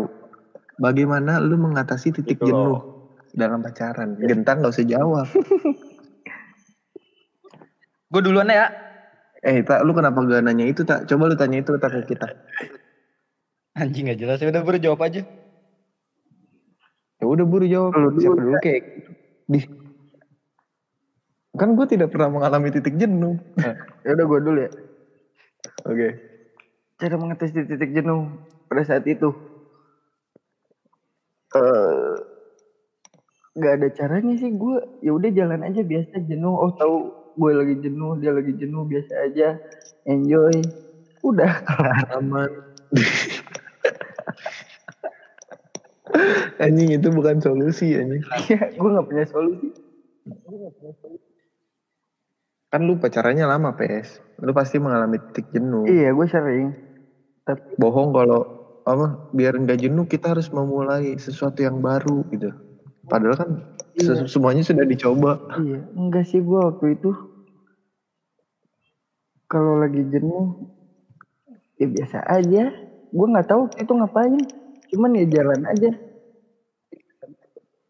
Bagaimana lu mengatasi titik Gitu jenuh loh. dalam pacaran? Gentang gak usah jawab. Gue duluan ya. eh, tak, lu kenapa gak nanya itu tak? Coba lu tanya itu tak ke kita. Anjing gak jelas. Ya udah buru jawab aja. Ya udah buru jawab. Lu dulu, Siapa dulu kayak di kan gue tidak pernah mengalami titik jenuh. Ya udah gue dulu ya. Oke. Cara mengatasi titik jenuh pada saat itu. Eh gak ada caranya sih gue ya udah jalan aja biasa jenuh oh tahu gue lagi jenuh dia lagi jenuh biasa aja enjoy udah kelar Aman. anjing itu bukan solusi anjing. Iya, gue nggak punya solusi Kan lu pacarannya lama, Pes. Lu pasti mengalami titik jenuh. iya gue sering tapi Bohong kalau apa biar nggak jenuh kita harus memulai sesuatu yang baru gitu. Padahal kan se- semuanya sudah dicoba. Iya, enggak sih gua waktu itu kalau lagi jenuh ya biasa aja. Gua nggak tahu itu ngapain. Cuman ya jalan aja.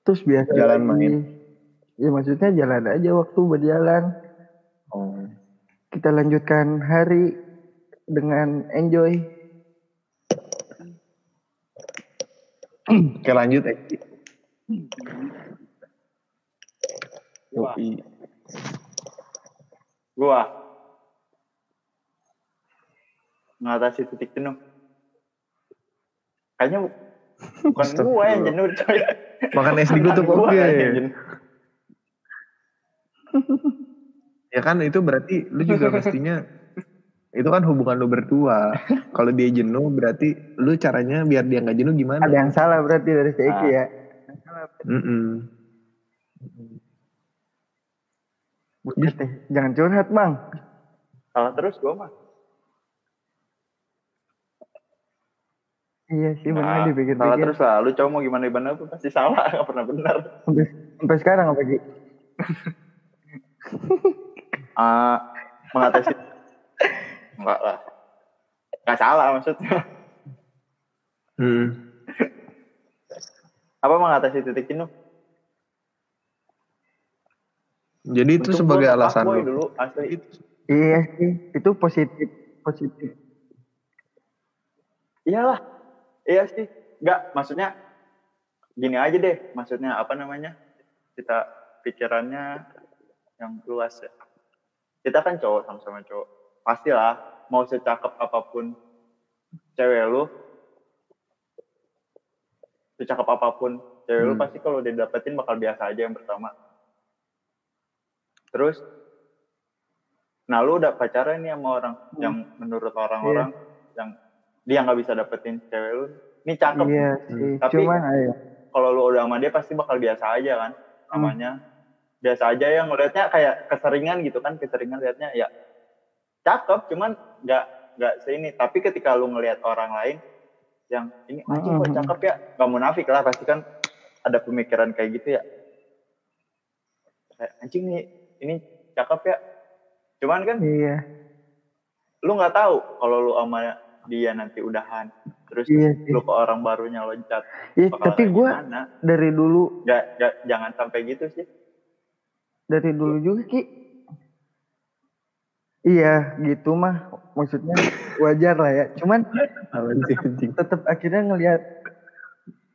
Terus biasa Jalan lagi. main. Ya maksudnya jalan aja waktu berjalan. Oh. Kita lanjutkan hari dengan enjoy. Oke lanjut Yoi. Gua mengatasi titik jenuh. Kayaknya bu- bukan gua yang jenuh, coy. Makan es gue tuh gua yang jenuh. Ya kan itu berarti lu juga mestinya itu kan hubungan lu berdua. Kalau dia jenuh berarti lu caranya biar dia nggak jenuh gimana? Ada yang salah berarti dari si Eki Ah. ya. Mm-mm. Buset deh, Jangan curhat bang. Salah terus gua mah. Iya sih Nah, benar salah terus lah. Lu cowok mau gimana gimana pun pasti salah, nggak pernah benar. Sampai, sampai sekarang apa Ki? Ah, mengatasi enggak lah. Enggak salah maksudnya. Hmm. Apa mengatasi titik jenuh? Jadi itu Untung sebagai nggak alasan lu. dulu asli. Iya sih, itu positif, positif. Iyalah. Iya sih. Enggak, maksudnya gini aja deh. Maksudnya apa namanya? Kita pikirannya yang luas ya. Kita kan cowok sama-sama cowok. Pastilah mau secakep apa pun cewek lu secakep apa pun. Cewek lu Hmm. pasti kalau didapetin bakal biasa aja yang pertama. Terus nah lu udah pacaran nih sama orang yang menurut orang-orang yang dia nggak bisa dapetin cewek lu. Ini cakep. Iya sih, Tapi- kalau lu udah sama dia pasti bakal biasa aja kan namanya. Biasa aja yang ngelihatnya kayak keseringan gitu kan keseringan liatnya ya cakep cuman nggak nggak seini tapi ketika lu ngelihat orang lain yang ini anjing kok cakep ya? Nggak munafik lah pasti kan ada pemikiran kayak gitu ya. Kayak anjing nih ini cakep ya. Cuman kan Iya, lu nggak tahu kalau lu sama dia nanti udahan terus iya lu ke orang barunya loncat Iya, tapi gue dari dulu, Nggak, nggak, jangan sampai gitu sih. Dari dulu juga Ki. Iya, gitu mah. Maksudnya wajar lah ya. Cuman sih, tetap akhirnya ngelihat,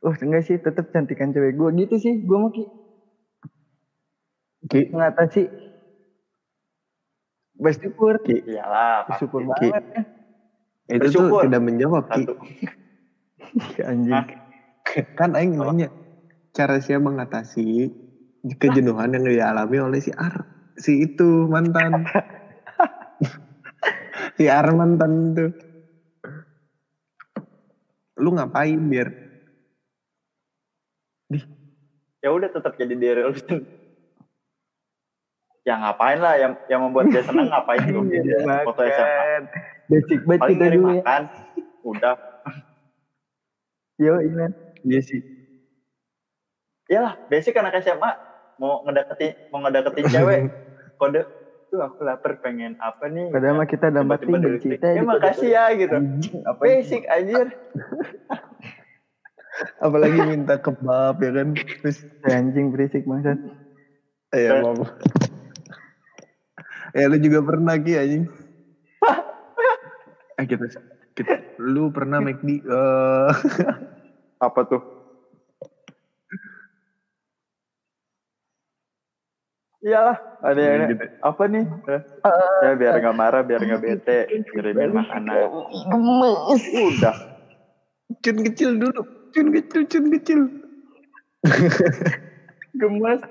oh enggak sih, tetap cantikan cewek gue gitu sih. Gue mau Ki Ki, mengatasi bersyukur, Ki, iyalah bersyukur Ki. banget. itu Bersyukur. tuh tidak menjawab Ki. satu Anjing. Hah? Kan Aing nanya cara siapa mengatasi kejenuhan yang dialami oleh si Ar si itu mantan si Ar mantan itu lu ngapain biar ya udah tetap jadi diri lu ya ngapain lah yang yang membuat dia senang ngapain juga dia foto SMA. Basic banget kita dulu ya. makan udah. Yo, ini. dia sih iyalah basic anak SMA mau ngedeketin mau ngedeketin cewek. Kode tuh aku lapar pengen apa nih? Padahal mah kita dalam dari trik, eh makasih ya gitu. Anjing, apa basic anjir. Apalagi minta kebab ya kan? Terus anjing berisik bangsat. ya maaf. Ya lu juga pernah Ki anjing? Eh kita, kita lu pernah make di eh. Apa tuh iyalah ada yang Gitu. apa nih? Eh, ya biar nggak marah biar nggak bete kirimin makanan. Gemes. udah. Cun kecil dulu cun kecil cun kecil. Gemes.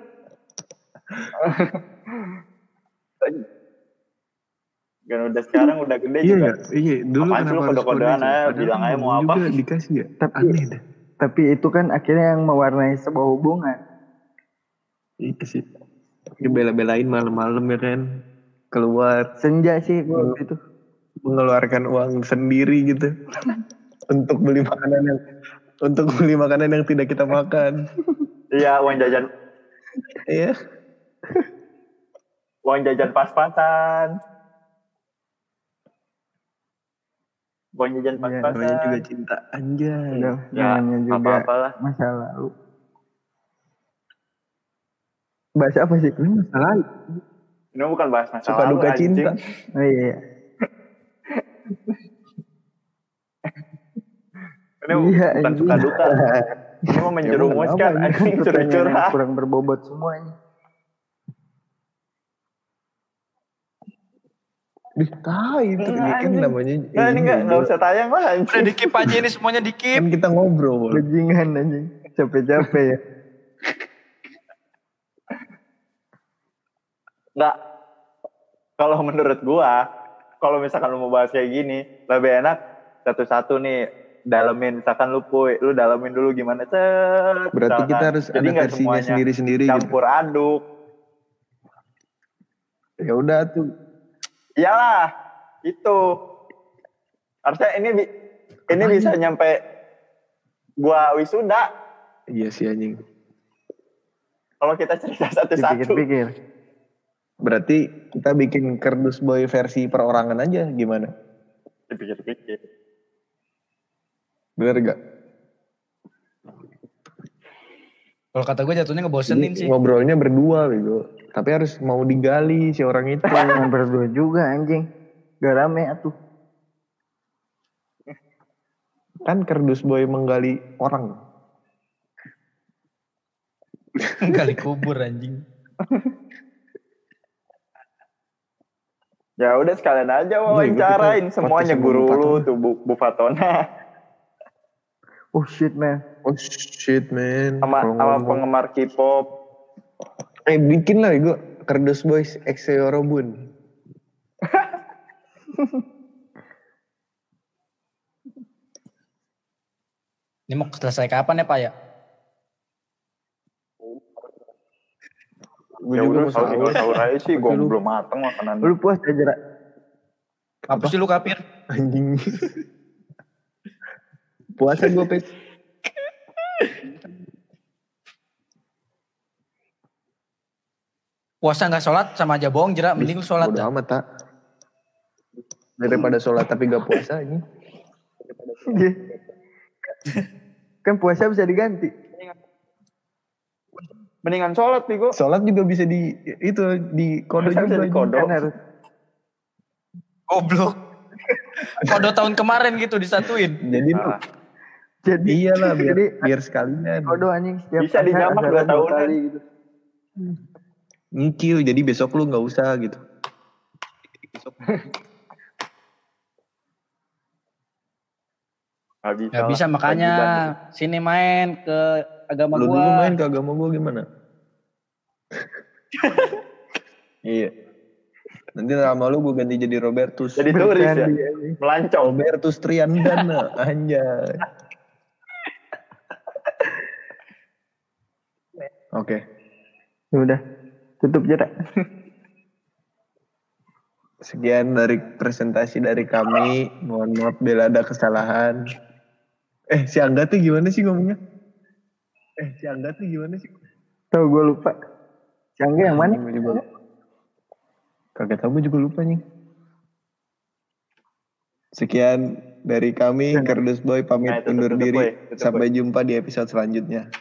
Kan udah sekarang udah gede iya juga. ya iya dulu Apaan kenapa harus kode-kodean kode sih? aja, bilang aja mau apa. juga dikasih ya. Tapi- aneh dah Tapi itu kan akhirnya yang mewarnai sebuah hubungan. iya sih bela-belain malam-malam ya kan keluar Senja sih waktu itu. mengeluarkan uang sendiri gitu untuk beli makanan yang untuk beli makanan yang tidak kita makan. Iya, uang jajan Iya. uang jajan pas-pasan. Uang jajan Iya, Namanya juga pas-pasan. cinta anjay. Udah, Ya, namanya juga apa-apa lah. masa lalu. Bahasa apa sih? Ini masa lalu. Ini bukan bahas masa Suka duka anjing. cinta. Oh iya. Ini Iya, bukan anjing. suka duka. Ini mau menjerumuskan, Ya, anjing curhat. Kurang berbobot semuanya. Tai itu ini kan Anjing. namanya. Nah, ini nggak nggak usah tayang lah, Udah anjing. dikip aja ini semuanya dikip. Kan kita ngobrol. Bajingan anjing. Capek-capek ya. Nggak. Kalau menurut gua, kalau misalkan lu mau bahas kayak gini, lebih enak satu-satu nih dalemin misalkan lu puy lu dalemin dulu gimana cet Berarti misalkan. kita harus Jadi ada versinya sendiri-sendiri gitu. campur aduk Ya udah tuh. iyalah itu harusnya ini bi- ini bisa nyampe gua wisuda Iya sih anjing. kalau kita cerita satu-satu Dipikir-pikir. Berarti kita bikin kerdus boy versi perorangan aja gimana? dipikir-pikir Bener gak? Kalau kata gue jatuhnya ngebosenin sih. Ngobrolnya berdua bego. Tapi harus mau digali si orang itu. Yang berdua juga anjing. Gak rame atuh. kan kerdus boy menggali orang. Kali kubur anjing. ya udah sekalian aja wawancarain kita semuanya guru lu tuh Bu, Bu Fatona Oh shit man. Oh shit man. sama sama penggemar K-pop Eh bikin lah gue kerdus boys Exeorobun. Ini mau selesai kapan ya Pak ya? Gue ya juga udah mau sahur sahur. sahur aja sih gue Lu. belum mateng makanan Lu puas aja Ra? Apa sih lu kapir? Anjing. Puasa gue pet. Puasa nggak sholat sama aja bohong jerak. Mending lu sholat Bodo dah. amat tak. Daripada sholat tapi gak puasa ini. Iya. kan puasa bisa diganti. Mendingan sholat nih gue Sholat juga bisa di itu di kode bisa juga. di kode? Harus Goblok. Kode tahun kemarin gitu disatuin. Jadi lu Nah, jadi iyalah biar jadi biar sekalian. kodo anjing setiap Bisa dijamak dua tahunan. kali gitu. Ngikil jadi besok lu nggak usah gitu. nggak bisa Gak bisa makanya sini main ke agama Lu gua. dulu main ke agama gua gimana? iya. Nanti nama lu gua ganti jadi Robertus. jadi turis ya melancong Robertus Triandana anjay. Oke. Ya udah tutup aja. Sekian dari presentasi dari kami. Mohon maaf bila ada kesalahan. Eh, si Angga tuh gimana sih ngomongnya? Eh, si Angga tuh gimana sih? Tahu gue lupa. Canggih yang mana? Gue juga Kagak tahu gue juga lupa nih. Sekian dari kami Kerdus Boy Nah, pamit tutup, undur diri. Boy. Sampai jumpa di episode selanjutnya.